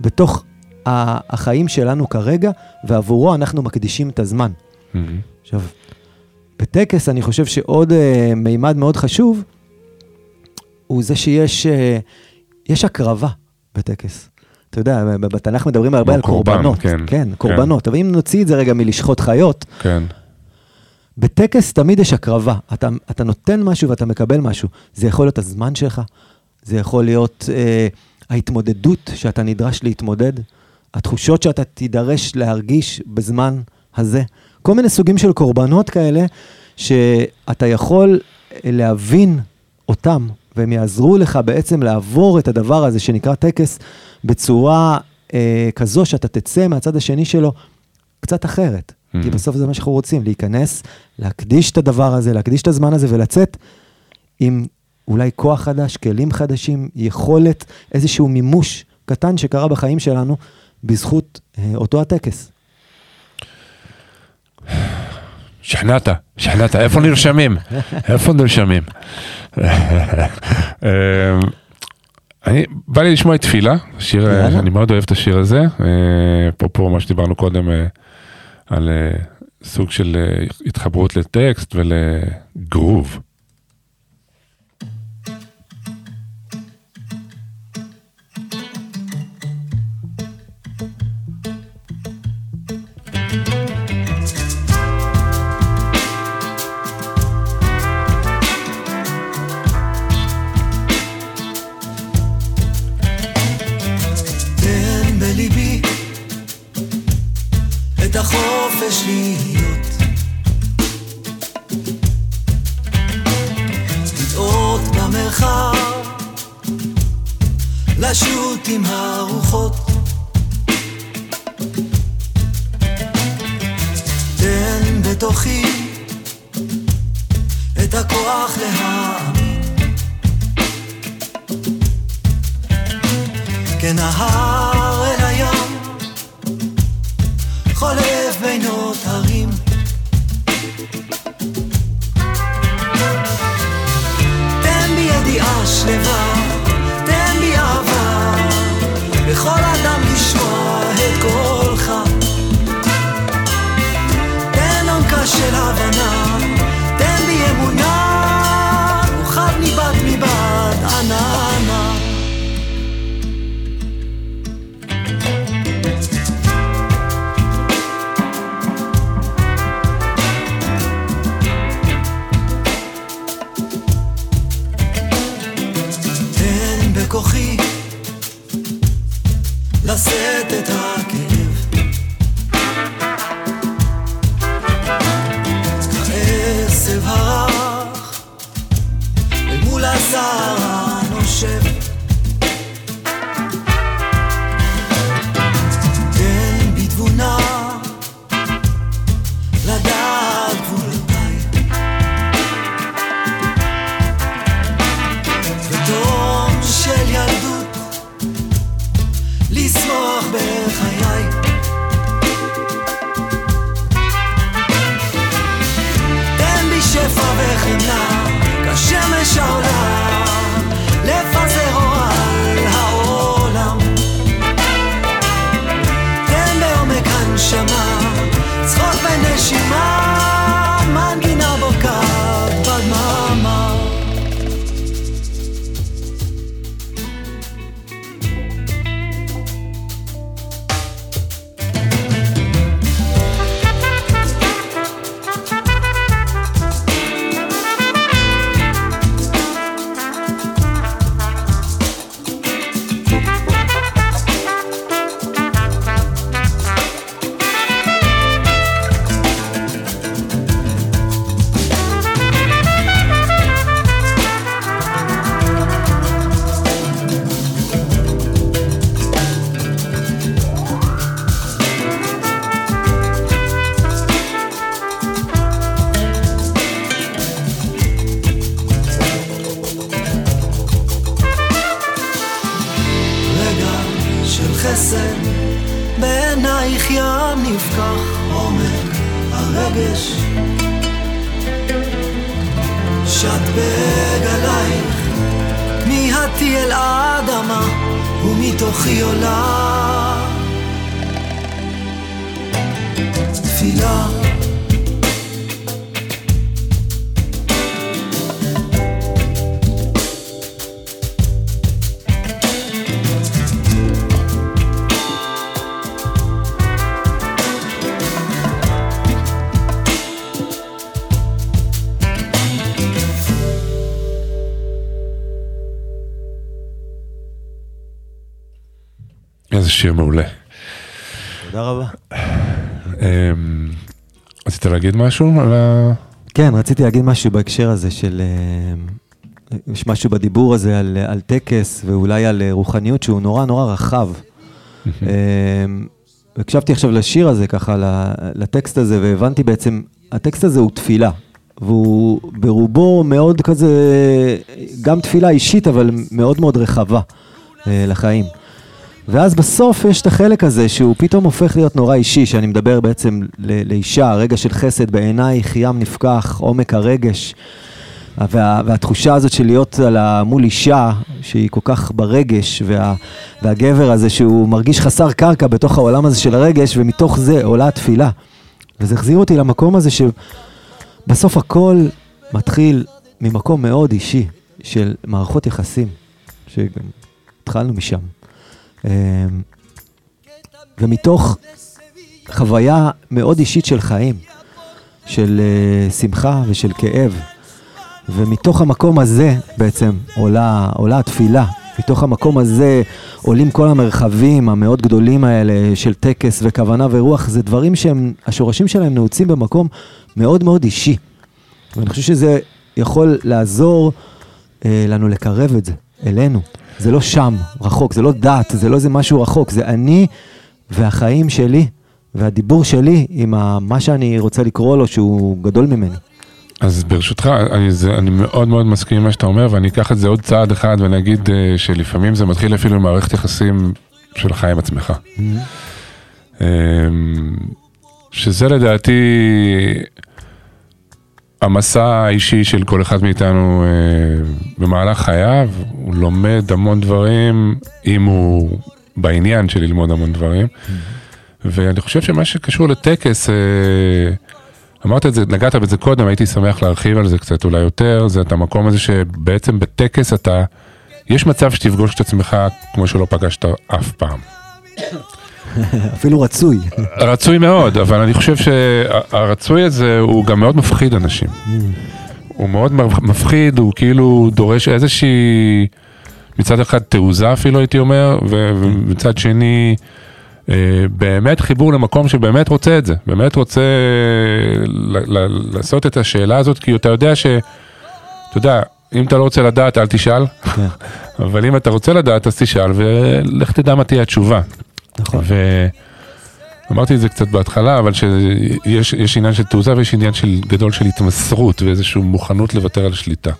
בתוך החיים שלנו כרגע, ועבורו אנחנו מקדישים את הזמן. מהמם. עכשיו, בטקס אני חושב שעוד אה, מימד מאוד חשוב, הוא זה שיש אה, יש הקרבה בטקס. אתה יודע, בתנ"ך מדברים הרבה על קורבן, קורבנות. כן, כן, כן. קורבנות. אבל אם נוציא את זה רגע מלשחוט חיות, כן. בטקס תמיד יש הקרבה. אתה, אתה נותן משהו ואתה מקבל משהו. זה יכול להיות הזמן שלך, זה יכול להיות אה, ההתמודדות שאתה נדרש להתמודד, התחושות שאתה תידרש להרגיש בזמן הזה. כל מיני סוגים של קורבנות כאלה, שאתה יכול להבין אותם, והם יעזרו לך בעצם לעבור את הדבר הזה שנקרא טקס בצורה אה, כזו שאתה תצא מהצד השני שלו קצת אחרת. Mhm. כי בסוף זה מה שאנחנו רוצים, להיכנס, להקדיש את הדבר הזה, להקדיש את הזמן הזה ולצאת עם אולי כוח חדש, כלים חדשים, יכולת, איזשהו מימוש קטן שקרה בחיים שלנו בזכות אה, אותו הטקס. שכנעת, שכנעת, איפה נרשמים? איפה נרשמים? אמ, אני, בא לי לשמוע את תפילה, שיר, אה. אני מאוד אוהב את השיר הזה, אה, אפרופו מה שדיברנו קודם אה, על סוג של התחברות לטקסט ולגרוב. בעינייך ים נפקח עומק הרגש. שט בגלייך, כמיהתי אל האדמה, ומתוכי עולה. תפילה שיר מעולה. תודה רבה. אמ, רצית להגיד משהו על ה... כן, רציתי להגיד משהו בהקשר הזה של... אה, יש משהו בדיבור הזה על, על טקס ואולי על אה, רוחניות שהוא נורא נורא רחב. אה, הקשבתי עכשיו לשיר הזה, ככה, לטקסט הזה, והבנתי בעצם, הטקסט הזה הוא תפילה. והוא ברובו מאוד כזה, גם תפילה אישית, אבל מאוד מאוד רחבה אה, לחיים. ואז בסוף יש את החלק הזה שהוא פתאום הופך להיות נורא אישי, שאני מדבר בעצם לאישה, רגע של חסד בעינייך, ים נפקח, עומק הרגש. וה, והתחושה הזאת של להיות על מול אישה, שהיא כל כך ברגש, וה, והגבר הזה שהוא מרגיש חסר קרקע בתוך העולם הזה של הרגש, ומתוך זה עולה התפילה. וזה החזיר אותי למקום הזה שבסוף הכל מתחיל ממקום מאוד אישי של מערכות יחסים, שגם התחלנו משם. אמ, ומתוך חוויה מאוד אישית של חיים, של אה, שמחה ושל כאב. ומתוך המקום הזה בעצם עולה, עולה התפילה. מתוך המקום הזה עולים כל המרחבים המאוד גדולים האלה של טקס וכוונה ורוח. זה דברים שהם, השורשים שלהם נעוצים במקום מאוד מאוד אישי. ואני חושב שזה יכול לעזור אה, לנו לקרב את זה אלינו. זה לא שם, רחוק, זה לא דת, זה לא איזה משהו רחוק, זה אני והחיים שלי והדיבור שלי עם ה, מה שאני רוצה לקרוא לו שהוא גדול ממני. אז ברשותך, אני, זה, אני מאוד מאוד מסכים עם מה שאתה אומר, ואני אקח את זה עוד צעד אחד ואני אגיד אה, שלפעמים זה מתחיל אפילו ממערכת יחסים שלך עם עצמך. אמ, שזה לדעתי המסע האישי של כל אחד מאיתנו אה, במהלך חייו, הוא לומד המון דברים, אם הוא בעניין של ללמוד המון דברים. ואני חושב שמה שקשור לטקס, אה, אמרת את זה, נגעת בזה קודם, הייתי שמח להרחיב על זה קצת אולי יותר, זה את המקום הזה שבעצם בטקס אתה, יש מצב שתפגוש את עצמך כמו שלא פגשת אף פעם. אפילו רצוי. רצוי מאוד, אבל אני חושב שהרצוי הזה הוא גם מאוד מפחיד אנשים. הוא מאוד מפחיד, הוא כאילו דורש איזושהי, מצד אחד תעוזה אפילו הייתי אומר, ומצד שני אה, באמת חיבור למקום שבאמת רוצה את זה, באמת רוצה לעשות את השאלה הזאת, כי אתה יודע ש... אתה יודע, אם אתה לא רוצה לדעת אל תשאל, כן. אבל אם אתה רוצה לדעת אז תשאל ולך תדע מה תהיה התשובה. נכון. ואמרתי את זה קצת בהתחלה, אבל שיש יש עניין של תעוזה ויש עניין של גדול של התמסרות ואיזושהי מוכנות לוותר על שליטה.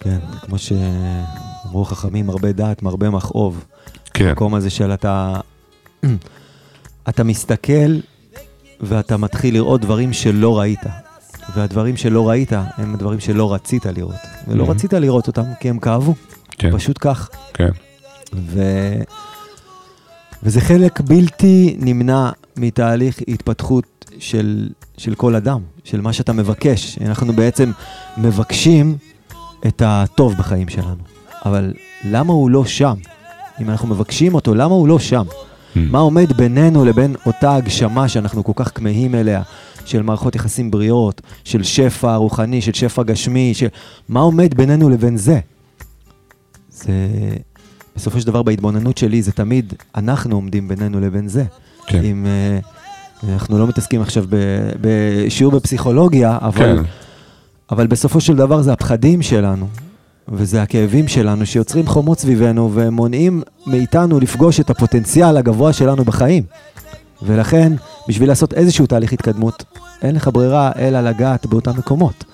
כן, כמו שאמרו חכמים, הרבה דעת, מרבה מכאוב. כן, המקום הזה של אתה... אתה מסתכל ואתה מתחיל לראות דברים שלא ראית. והדברים שלא ראית הם הדברים שלא רצית לראות. ולא Mhm. רצית לראות אותם כי הם כאבו, כן, פשוט כך. כן, ו... וזה חלק בלתי נמנע מתהליך התפתחות של, של כל אדם, של מה שאתה מבקש. אנחנו בעצם מבקשים את הטוב בחיים שלנו, אבל למה הוא לא שם? אם אנחנו מבקשים אותו, למה הוא לא שם? מה עומד בינינו לבין אותה הגשמה שאנחנו כל כך כמהים אליה, של מערכות יחסים בריאות, של שפע רוחני, של שפע גשמי, של... מה עומד בינינו לבין זה? זה... בסופו של דבר בהתבוננות שלי זה תמיד אנחנו עומדים בינינו לבין זה. כן. אם uh, אנחנו לא מתעסקים עכשיו ב- בשיעור בפסיכולוגיה, אבל, כן, אבל בסופו של דבר זה הפחדים שלנו, וזה הכאבים שלנו שיוצרים חומות סביבנו ומונעים מאיתנו לפגוש את הפוטנציאל הגבוה שלנו בחיים. ולכן, בשביל לעשות איזשהו תהליך התקדמות, אין לך ברירה אלא לגעת באותם מקומות.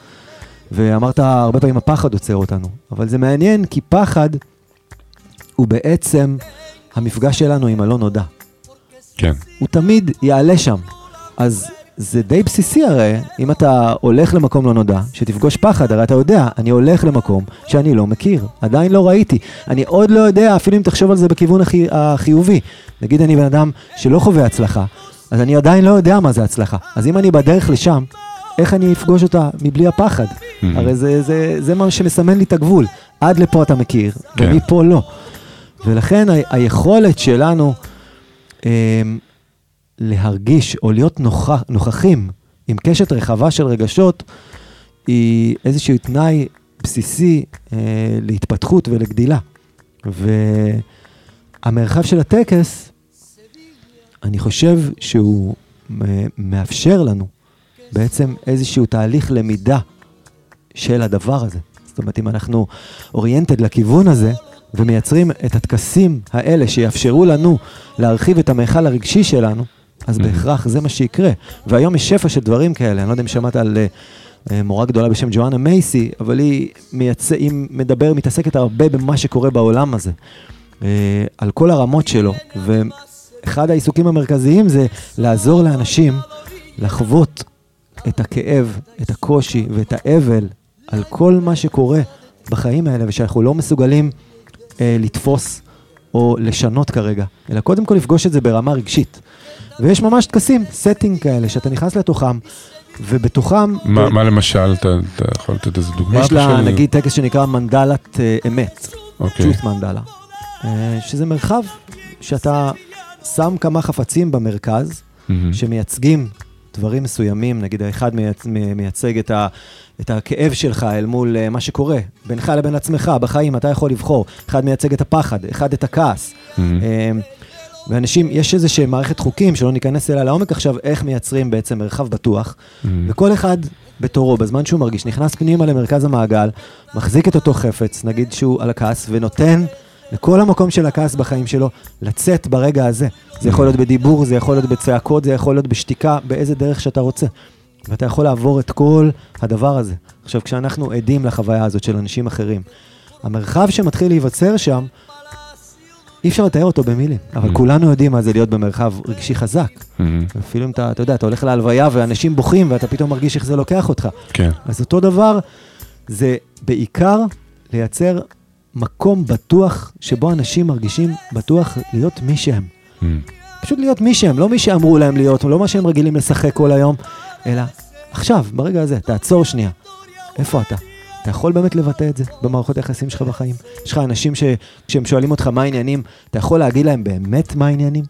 ואמרת, הרבה פעמים הפחד עוצר אותנו, אבל זה מעניין כי פחד הוא בעצם המפגש שלנו עם הלא נודע. כן, הוא תמיד יעלה שם. אז זה די בסיסי הרי, אם אתה הולך למקום לא נודע, שתפגוש פחד, הרי אתה יודע, אני הולך למקום שאני לא מכיר, עדיין לא ראיתי. אני עוד לא יודע, אפילו אם תחשוב על זה בכיוון החי... החיובי. נגיד אני בן אדם שלא חווה הצלחה, אז אני עדיין לא יודע מה זה הצלחה. אז אם אני בדרך לשם, איך אני אפגוש אותה מבלי הפחד? הרי זה, זה, זה מה שמסמן לי את הגבול. עד לפה אתה מכיר, כן. ומפה לא. ולכן ה- היכולת שלנו אמ, להרגיש או להיות נוכח, נוכחים עם קשת רחבה של רגשות, היא איזשהו תנאי בסיסי אה, להתפתחות ולגדילה. והמרחב של הטקס, אני חושב שהוא אה, מאפשר לנו בעצם איזשהו תהליך למידה של הדבר הזה. זאת אומרת, אם אנחנו אוריינטד לכיוון הזה, ומייצרים את הטקסים האלה שיאפשרו לנו להרחיב את המכל הרגשי שלנו, אז בהכרח זה מה שיקרה. והיום יש שפע של דברים כאלה, אני לא יודע אם שמעת על אה, אה, מורה גדולה בשם ג'ואנה מייסי, אבל היא, מייצ... היא מדבר, מתעסקת הרבה במה שקורה בעולם הזה, אה, על כל הרמות שלו, ואחד העיסוקים המרכזיים זה לעזור לאנשים לחוות את הכאב, את הקושי ואת האבל על כל מה שקורה בחיים האלה, ושאנחנו לא מסוגלים אה, לתפוס או לשנות כרגע, אלא קודם כל לפגוש את זה ברמה רגשית. ויש ממש טקסים, setting כאלה, שאתה נכנס לתוכם, ובתוכם... מה מה למשל, אתה אתה יכול לתת איזה דוגמה? יש לה, נגיד, טקס שנקרא מנדלת אה, אמת, אוקיי, truth mandala, אה, שזה מרחב שאתה שם כמה חפצים במרכז, מהמם. שמייצגים דברים מסוימים, נגיד האחד מייצ... מייצג את, ה... את הכאב שלך אל מול uh, מה שקורה, בינך לבין עצמך, בחיים אתה יכול לבחור, אחד מייצג את הפחד, אחד את הכעס. מהמם. אמ, ואנשים, יש איזושהי מערכת חוקים שלא ניכנס אליה לעומק עכשיו, איך מייצרים בעצם מרחב בטוח, מהמם. וכל אחד בתורו, בזמן שהוא מרגיש, נכנס פנימה למרכז המעגל, מחזיק את אותו חפץ, נגיד שהוא על הכעס, ונותן לכל המקום של הכעס בחיים שלו לצאת ברגע הזה. זה יכול להיות בדיבור, זה יכול להיות בצעקות, זה יכול להיות בשתיקה, באיזה דרך שאתה רוצה. ואתה יכול לעבור את כל הדבר הזה. עכשיו, כשאנחנו עדים לחוויה הזאת של אנשים אחרים, המרחב שמתחיל להיווצר שם, אי אפשר לתאר אותו במילים, אבל Mm. כולנו יודעים מה זה להיות במרחב רגשי חזק. מהמם. אפילו אם אתה, אתה יודע, אתה הולך להלוויה ואנשים בוכים ואתה פתאום מרגיש איך זה לוקח אותך. כן, אז אותו דבר, זה בעיקר לייצר מקום בטוח, שבו אנשים מרגישים בטוח להיות מי שהם. מהמם. פשוט להיות מי שהם, לא מי שאמרו להם להיות, לא מה שהם רגילים לשחק כל היום, אלא עכשיו, ברגע הזה, תעצור שנייה. איפה אתה? אתה יכול באמת לבטא את זה במערכות היחסים שלך בחיים? יש לך אנשים שכשהם שואלים אותך מה העניינים, אתה יכול להגיד להם באמת מה העניינים?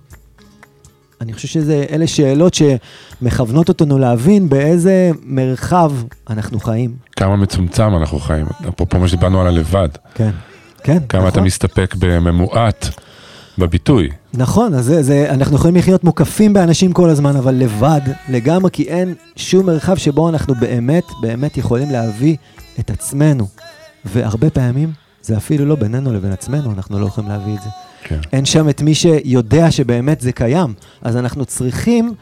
אני חושב שאלה שאלות שמכוונות אותנו להבין באיזה מרחב אנחנו חיים. כמה מצומצם אנחנו חיים, אפרופו מה שדיברנו על הלבד. כן, כן, כמה נכון. אתה מסתפק בממועט בביטוי. נכון, אז זה, זה, אנחנו יכולים לחיות מוקפים באנשים כל הזמן, אבל לבד לגמרי, כי אין שום מרחב שבו אנחנו באמת, באמת יכולים להביא את עצמנו. והרבה פעמים זה אפילו לא בינינו לבין עצמנו, אנחנו לא יכולים להביא את זה. כן. אין שם את מי שיודע שבאמת זה קיים. אז אנחנו צריכים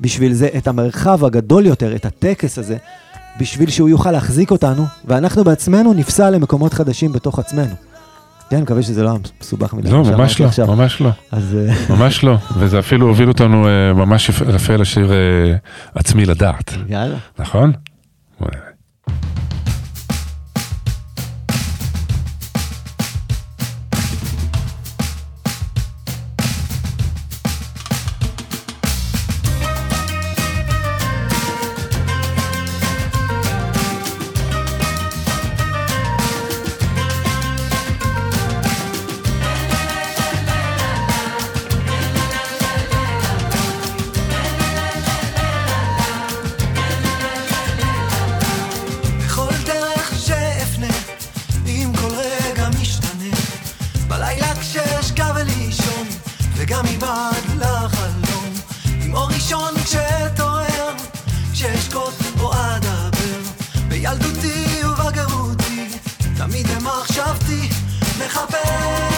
בשביל זה את המרחב הגדול יותר, את הטקס הזה, בשביל שהוא יוכל להחזיק אותנו, ואנחנו בעצמנו נפסע למקומות חדשים בתוך עצמנו. כן, מקווה שזה לא מסובך מדי. לא, ממש לא, עכשיו. ממש לא. אז אה, ממש לא, וזה אפילו הוביל אותנו אה, ממש יפה- יפה לשיר אה, עצמי לדעת, יאללה. נכון? וגם מבעד לחלום, עם אור ראשון כשאתעורר, כשאשקוט או אדבר, בילדותי ובגרותי, תמיד במחשבתי, מחפש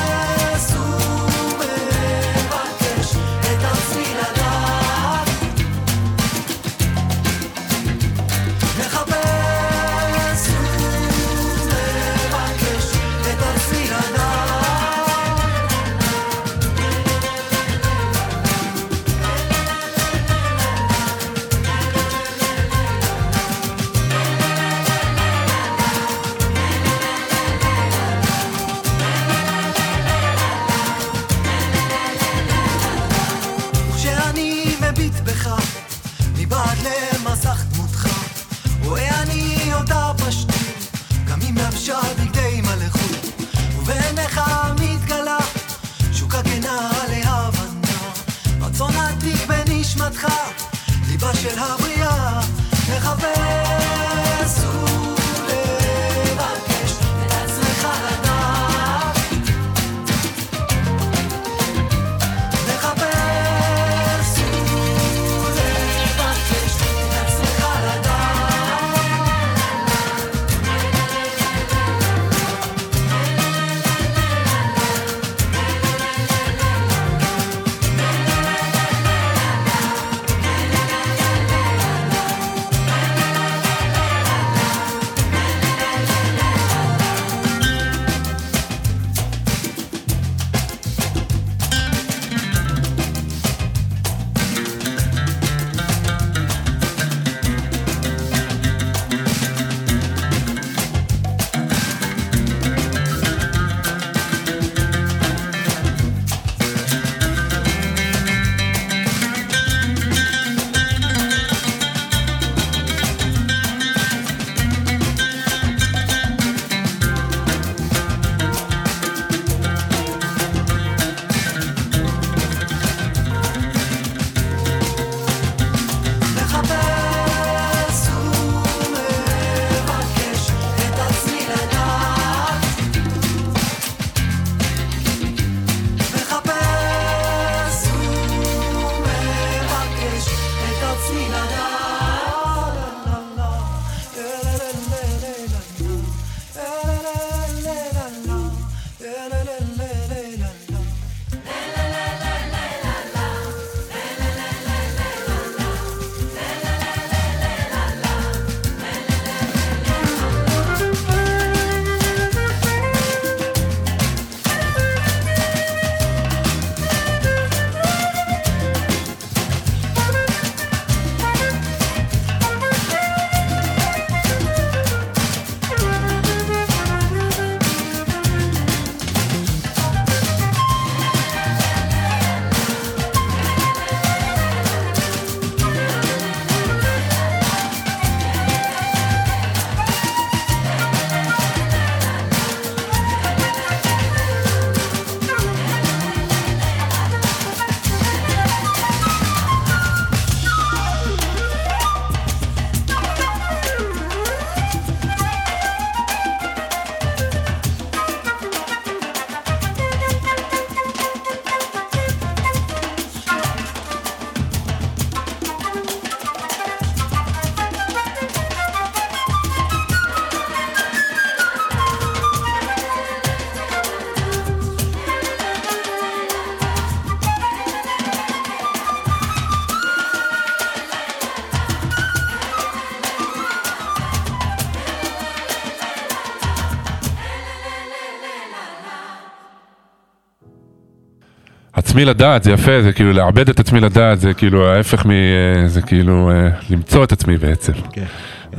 עצמי לדעת, זה יפה, זה כאילו לאבד את עצמי לדעת, זה כאילו ההפך מ... אה, זה כאילו אה, למצוא את עצמי בעצם. כן.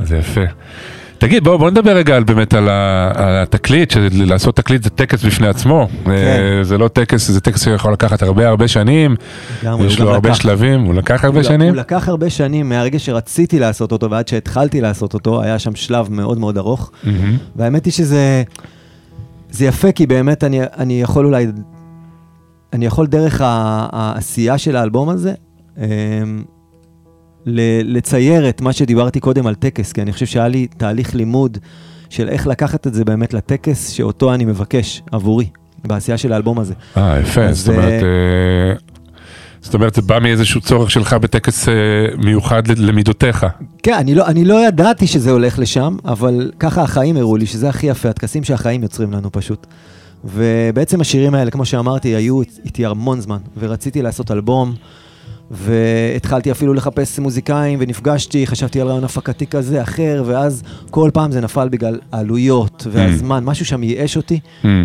זה יפה. תגיד, בוא, בוא נדבר רגע על, באמת על, ה, על התקליט, שלעשות תקליט זה טקס בפני עצמו. כן. אה, זה לא טקס, זה טקס שיכול לקחת הרבה הרבה שנים, לגמרי, יש לו הרבה לקח. שלבים, הוא לקח הרבה הוא- שנים? הוא לקח הרבה שנים, מהרגע שרציתי לעשות אותו ועד שהתחלתי לעשות אותו, היה שם שלב מאוד מאוד ארוך. מהמם. והאמת היא שזה זה יפה, כי באמת אני, אני יכול אולי, אני יכול דרך העשייה של האלבום הזה, אמ, לצייר את מה שדיברתי קודם על טקס, כי אני חושב שהיה לי תהליך לימוד של איך לקחת את זה באמת לטקס שאותו אני מבקש עבורי, בעשייה של האלבום הזה. אה, יפה, אז, זאת אומרת, אה, זאת אומרת, זה בא מאיזשהו צורך שלך בטקס אה, מיוחד למידותיך. כן, אני לא, אני לא ידעתי שזה הולך לשם, אבל ככה החיים הראו לי שזה הכי יפה, הטקסים שהחיים יוצרים לנו פשוט. ובעצם השירים האלה, כמו שאמרתי, היו איתי המון זמן, ורציתי לעשות אלבום, והתחלתי אפילו לחפש מוזיקאים, ונפגשתי, חשבתי על רעיון הפקתי כזה, אחר, ואז כל פעם זה נפל בגלל העלויות והזמן, משהו שם ייאש אותי.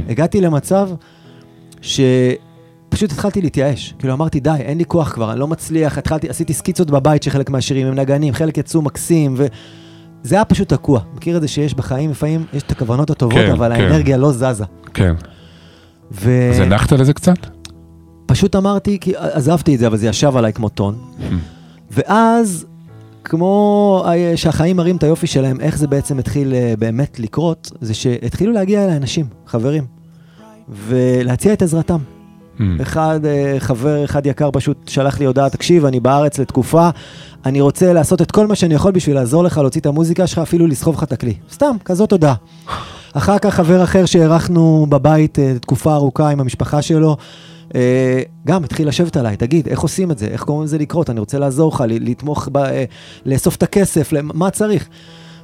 הגעתי למצב שפשוט התחלתי להתייאש. כאילו אמרתי, די, אין לי כוח כבר, אני לא מצליח. התחלתי, עשיתי סקיצות בבית שחלק מהשירים הם נגנים, חלק יצאו מקסים, וזה היה פשוט תקוע. מכיר את זה שיש בחיים, לפעמים יש את הכוונות הטובות, כן, אבל כן. האנרגיה לא זזה. כן. ו... אז הנחת לזה קצת? פשוט אמרתי, כי עזבתי את זה, אבל זה ישב עליי כמו טון. ואז, כמו שהחיים מראים את היופי שלהם, איך זה בעצם התחיל אה, באמת לקרות, זה שהתחילו להגיע אליי אנשים, חברים, ולהציע את עזרתם. Mm. אחד, אה, חבר אחד יקר פשוט שלח לי הודעה, תקשיב, אני בארץ לתקופה, אני רוצה לעשות את כל מה שאני יכול בשביל לעזור לך להוציא את המוזיקה שלך, אפילו לסחוב לך את הכלי. סתם, כזאת הודעה. אחר כך חבר אחר שאירחנו בבית אה, תקופה ארוכה עם המשפחה שלו, אה, גם התחיל לשבת עליי, תגיד, איך עושים את זה? איך קוראים לזה לקרות? אני רוצה לעזור לך, לתמוך, ב, אה, לאסוף את הכסף, מה צריך?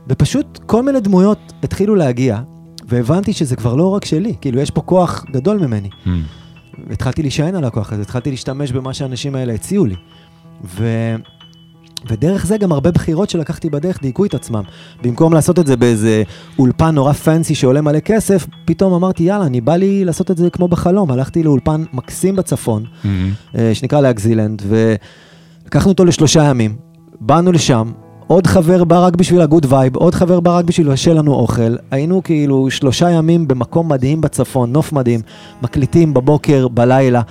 ופשוט כל מיני דמויות התחילו להגיע, והבנתי שזה כבר לא רק שלי, כאילו יש פה כוח גדול ממני. Mm. והתחלתי להישען על הכוח הזה, התחלתי להשתמש במה שהאנשים האלה הציעו לי. ו... ודרך זה גם הרבה בחירות שלקחתי בדרך דייקו את עצמם. במקום לעשות את זה באיזה אולפן נורא fancy שעולה מלא כסף, פתאום אמרתי, יאללה, אני בא לי לעשות את זה כמו בחלום. הלכתי לאולפן מקסים בצפון, Mm. אה, שנקרא לאקזילנד, ולקחנו אותו לשלושה ימים. באנו לשם, עוד חבר בא רק בשביל ה good vibe, עוד חבר בא רק בשביל לבשל לנו אוכל. היינו כאילו שלושה ימים במקום מדהים בצפון, נוף מדהים, מקליטים בבוקר, בלילה,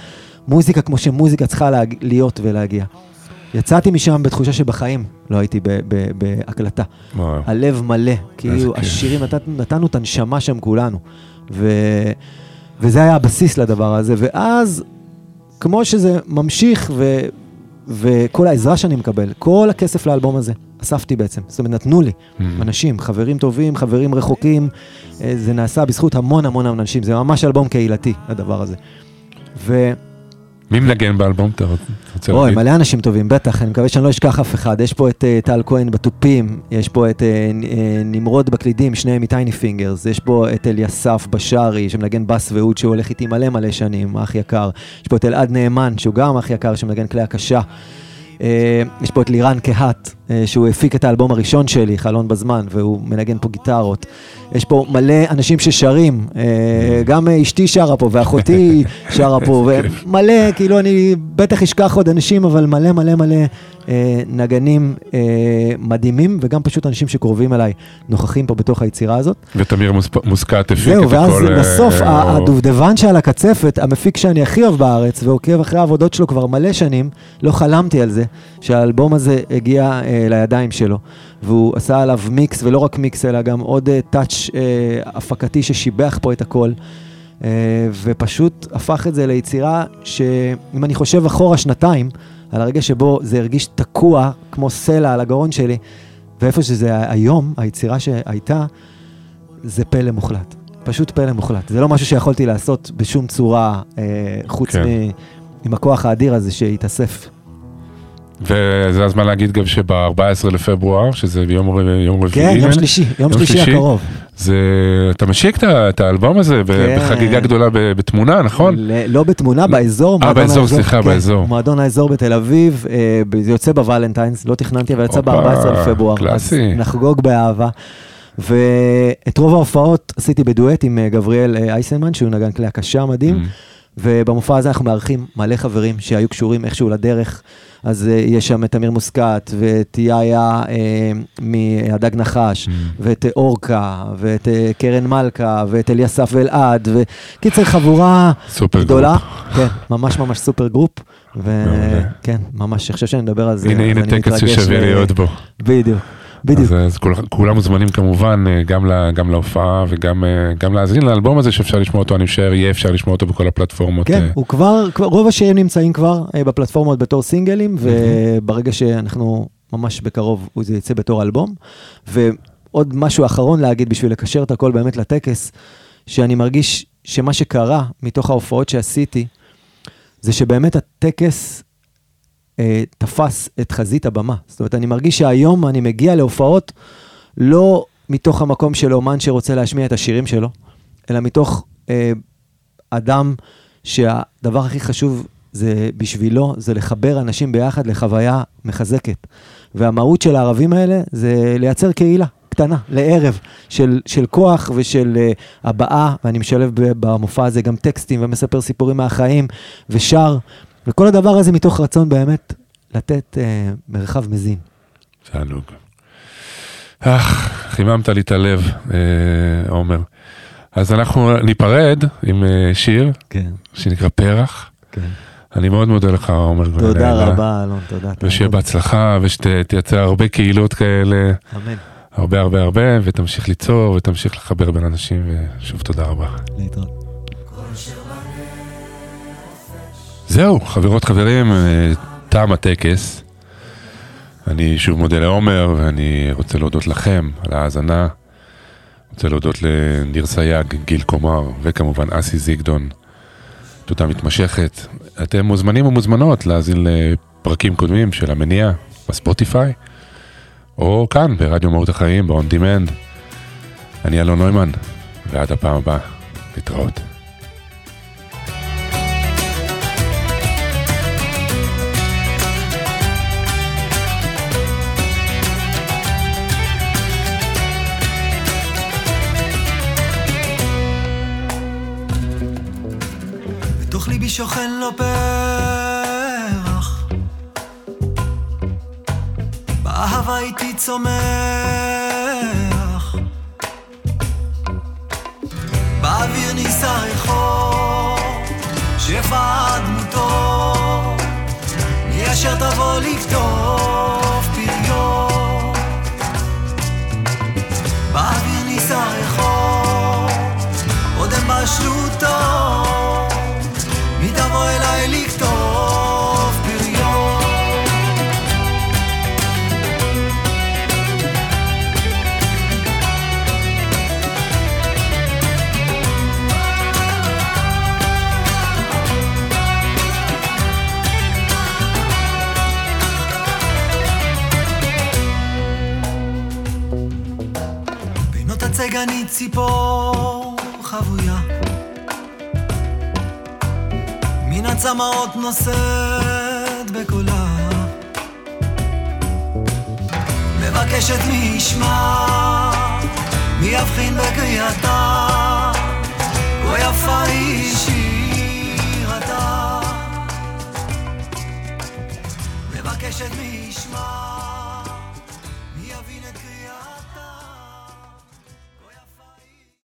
מוזיקה כמו שמוזיקה צריכה להג... להיות ולהגיע. יצאתי משם בתחושה שבחיים לא הייתי בהקלטה. וואו. הלב מלא, כאילו. השירים, נת, נתנו את הנשמה שם כולנו. ו, וזה היה הבסיס לדבר הזה, ואז, כמו שזה ממשיך, ו, וכל העזרה שאני מקבל, כל הכסף לאלבום הזה, אספתי בעצם, זאת אומרת, נתנו לי, Mm. אנשים, חברים טובים, חברים רחוקים, אה, זה נעשה בזכות המון המון אנשים, זה ממש אלבום קהילתי, הדבר הזה. ו... מי מנגן באלבום? אתה רוצה אוי, להגיד? מלא אנשים טובים, בטח, אני מקווה שאני לא אשכח אף אחד. יש פה את אה, טל כהן בתופים, יש פה את אה, אה, נמרוד בקלידים, שניהם מ טייני פינגרס, יש פה את אליסף בשארי, שמנגן בס ואוד, שהוא הולך איתי מלא מלא שנים, אח יקר. יש פה את אלעד נאמן, שהוא גם אח יקר, שמנגן כלי הקשה. יש פה את לירן קהת, שהוא הפיק את האלבום הראשון שלי, חלון בזמן, והוא מנגן פה גיטרות. יש פה מלא אנשים ששרים, אה, גם אה, אשתי שרה פה, ואחותי שרה פה, ומלא, כאילו אני בטח אשכח עוד אנשים, אבל מלא מלא מלא אה, נגנים אה, מדהימים, וגם פשוט אנשים שקרובים אליי נוכחים פה בתוך היצירה הזאת. ותמיר מוסקת הפיק זהו, את ואז הכל. אה, בסוף ה- הוא- הדובדבן שעל הקצפת, המפיק שאני הכי אוהב בארץ, ועוקב אחרי העבודות שלו כבר מלא שנים, לא חלמתי על זה, שהאלבום הזה הגיע אה, לידיים שלו, והוא עשה עליו מיקס, ולא רק מיקס, אלא גם עוד אה, טאץ' אה, הפקתי ששיבח פה את הכל. אה, ופשוט הפך את זה ליצירה שאם אני חושב אחורה שנתיים, על הרגע שבו זה הרגיש תקוע כמו סלע על הגרון שלי, ואיפה שזה היום, היצירה שהייתה, זה פלא מוחלט. פשוט פלא מוחלט. זה לא משהו שיכולתי לעשות בשום צורה, אה, חוץ כן. מ... עם הכוח האדיר הזה שהתאסף. וזה הזמן להגיד גם שב-14 לפברואר, שזה ביום ר- יום רביעי. כן, יום שלישי, יום שלישי הקרוב. זה, אתה משיק את האלבום הזה כן. בחגיגה גדולה ב- בתמונה, נכון? ל- לא בתמונה, באזור. אה, באזור, האזור, סליחה, כן, באזור. מועדון האזור בתל אביב, אה, זה יוצא בוולנטיינס, לא תכננתי, אבל יצא הופה, ב-14 לפברואר. קלאסי. אז נחגוג באהבה. ואת רוב ההופעות עשיתי בדואט עם אה, גבריאל אה, אייסנמן, שהוא נגן כלי הקשה מדהים. Mm. ובמופע הזה אנחנו מארחים מלא חברים שהיו קשורים איכשהו לדרך. אז uh, יש שם את אמיר מוסקת, ואת יאיה uh, מהדג נחש, Mm. ואת uh, אורקה, ואת uh, קרן מלכה, ואת אליסף ואלעד, וקיצר חבורה סופר גדולה. Group. כן, ממש ממש super group. וכן, ממש, אני חושב שאני מדבר על זה. הנה, הנה טקס ששווה להיות בו. בדיוק, בדיוק. אז, אז כול, כולם מוזמנים כמובן, אה, גם, לה, גם להופעה וגם אה, גם להאזין לאלבום הזה שאפשר לשמוע אותו, אני משער, יהיה אפשר לשמוע אותו בכל הפלטפורמות. כן, אה, הוא כבר, כבר- רוב השירים נמצאים כבר בפלטפורמות בתור סינגלים, וברגע שאנחנו ממש בקרוב, הוא זה יצא בתור אלבום. ועוד משהו אחרון להגיד בשביל לקשר את הכל באמת לטקס, שאני מרגיש שמה שקרה מתוך ההופעות שעשיתי, זה שבאמת הטקס אה, תפס את חזית הבמה. זאת אומרת, אני מרגיש שהיום אני מגיע להופעות לא מתוך המקום של אומן שרוצה להשמיע את השירים שלו, אלא מתוך אה, אדם שהדבר הכי חשוב זה בשבילו, זה לחבר אנשים ביחד לחוויה מחזקת. והמהות של הערבים האלה זה לייצר קהילה קטנה, לערב, של, של כוח ושל uh, הבעה, ואני משלב במופע הזה גם טקסטים ומספר סיפורים מהחיים ושר, וכל הדבר הזה מתוך רצון באמת לתת uh, מרחב מזין. תענוג. אך, חיממת לי את הלב, אה, עומר. אז אנחנו ניפרד עם אה, שיר כן, שנקרא פרח. כן. אני מאוד מודה לך, עומר. תודה גונן, רבה, אלון, תודה. ושיהיה. בהצלחה, ושתייצר הרבה קהילות כאלה, אמן. הרבה הרבה הרבה, ותמשיך ליצור, ותמשיך לחבר בין אנשים, ושוב תודה רבה. להתראות. זהו, חברות חברים, אה, תם הטקס. אני שוב מודה לעומר, ואני רוצה להודות לכם על ההאזנה. רוצה להודות לניר סייג, גיל קומר, וכמובן אסי זיגדון. תודה מתמשכת. אתם מוזמנים ומוזמנות להאזין לפרקים קודמים של המניע בספוטיפיי, או כאן ברדיו מהות החיים, ב-on demand. אני אלון נוימן, ועד הפעם הבאה, להתראות. שוכן לו פרח. באהבה איתי צומח. באוויר נישא ריחו שפע ציפור חבויה. מן הצמאות נושאת בקולה. מבקשת מי ישמע מי יבחין בקריאתה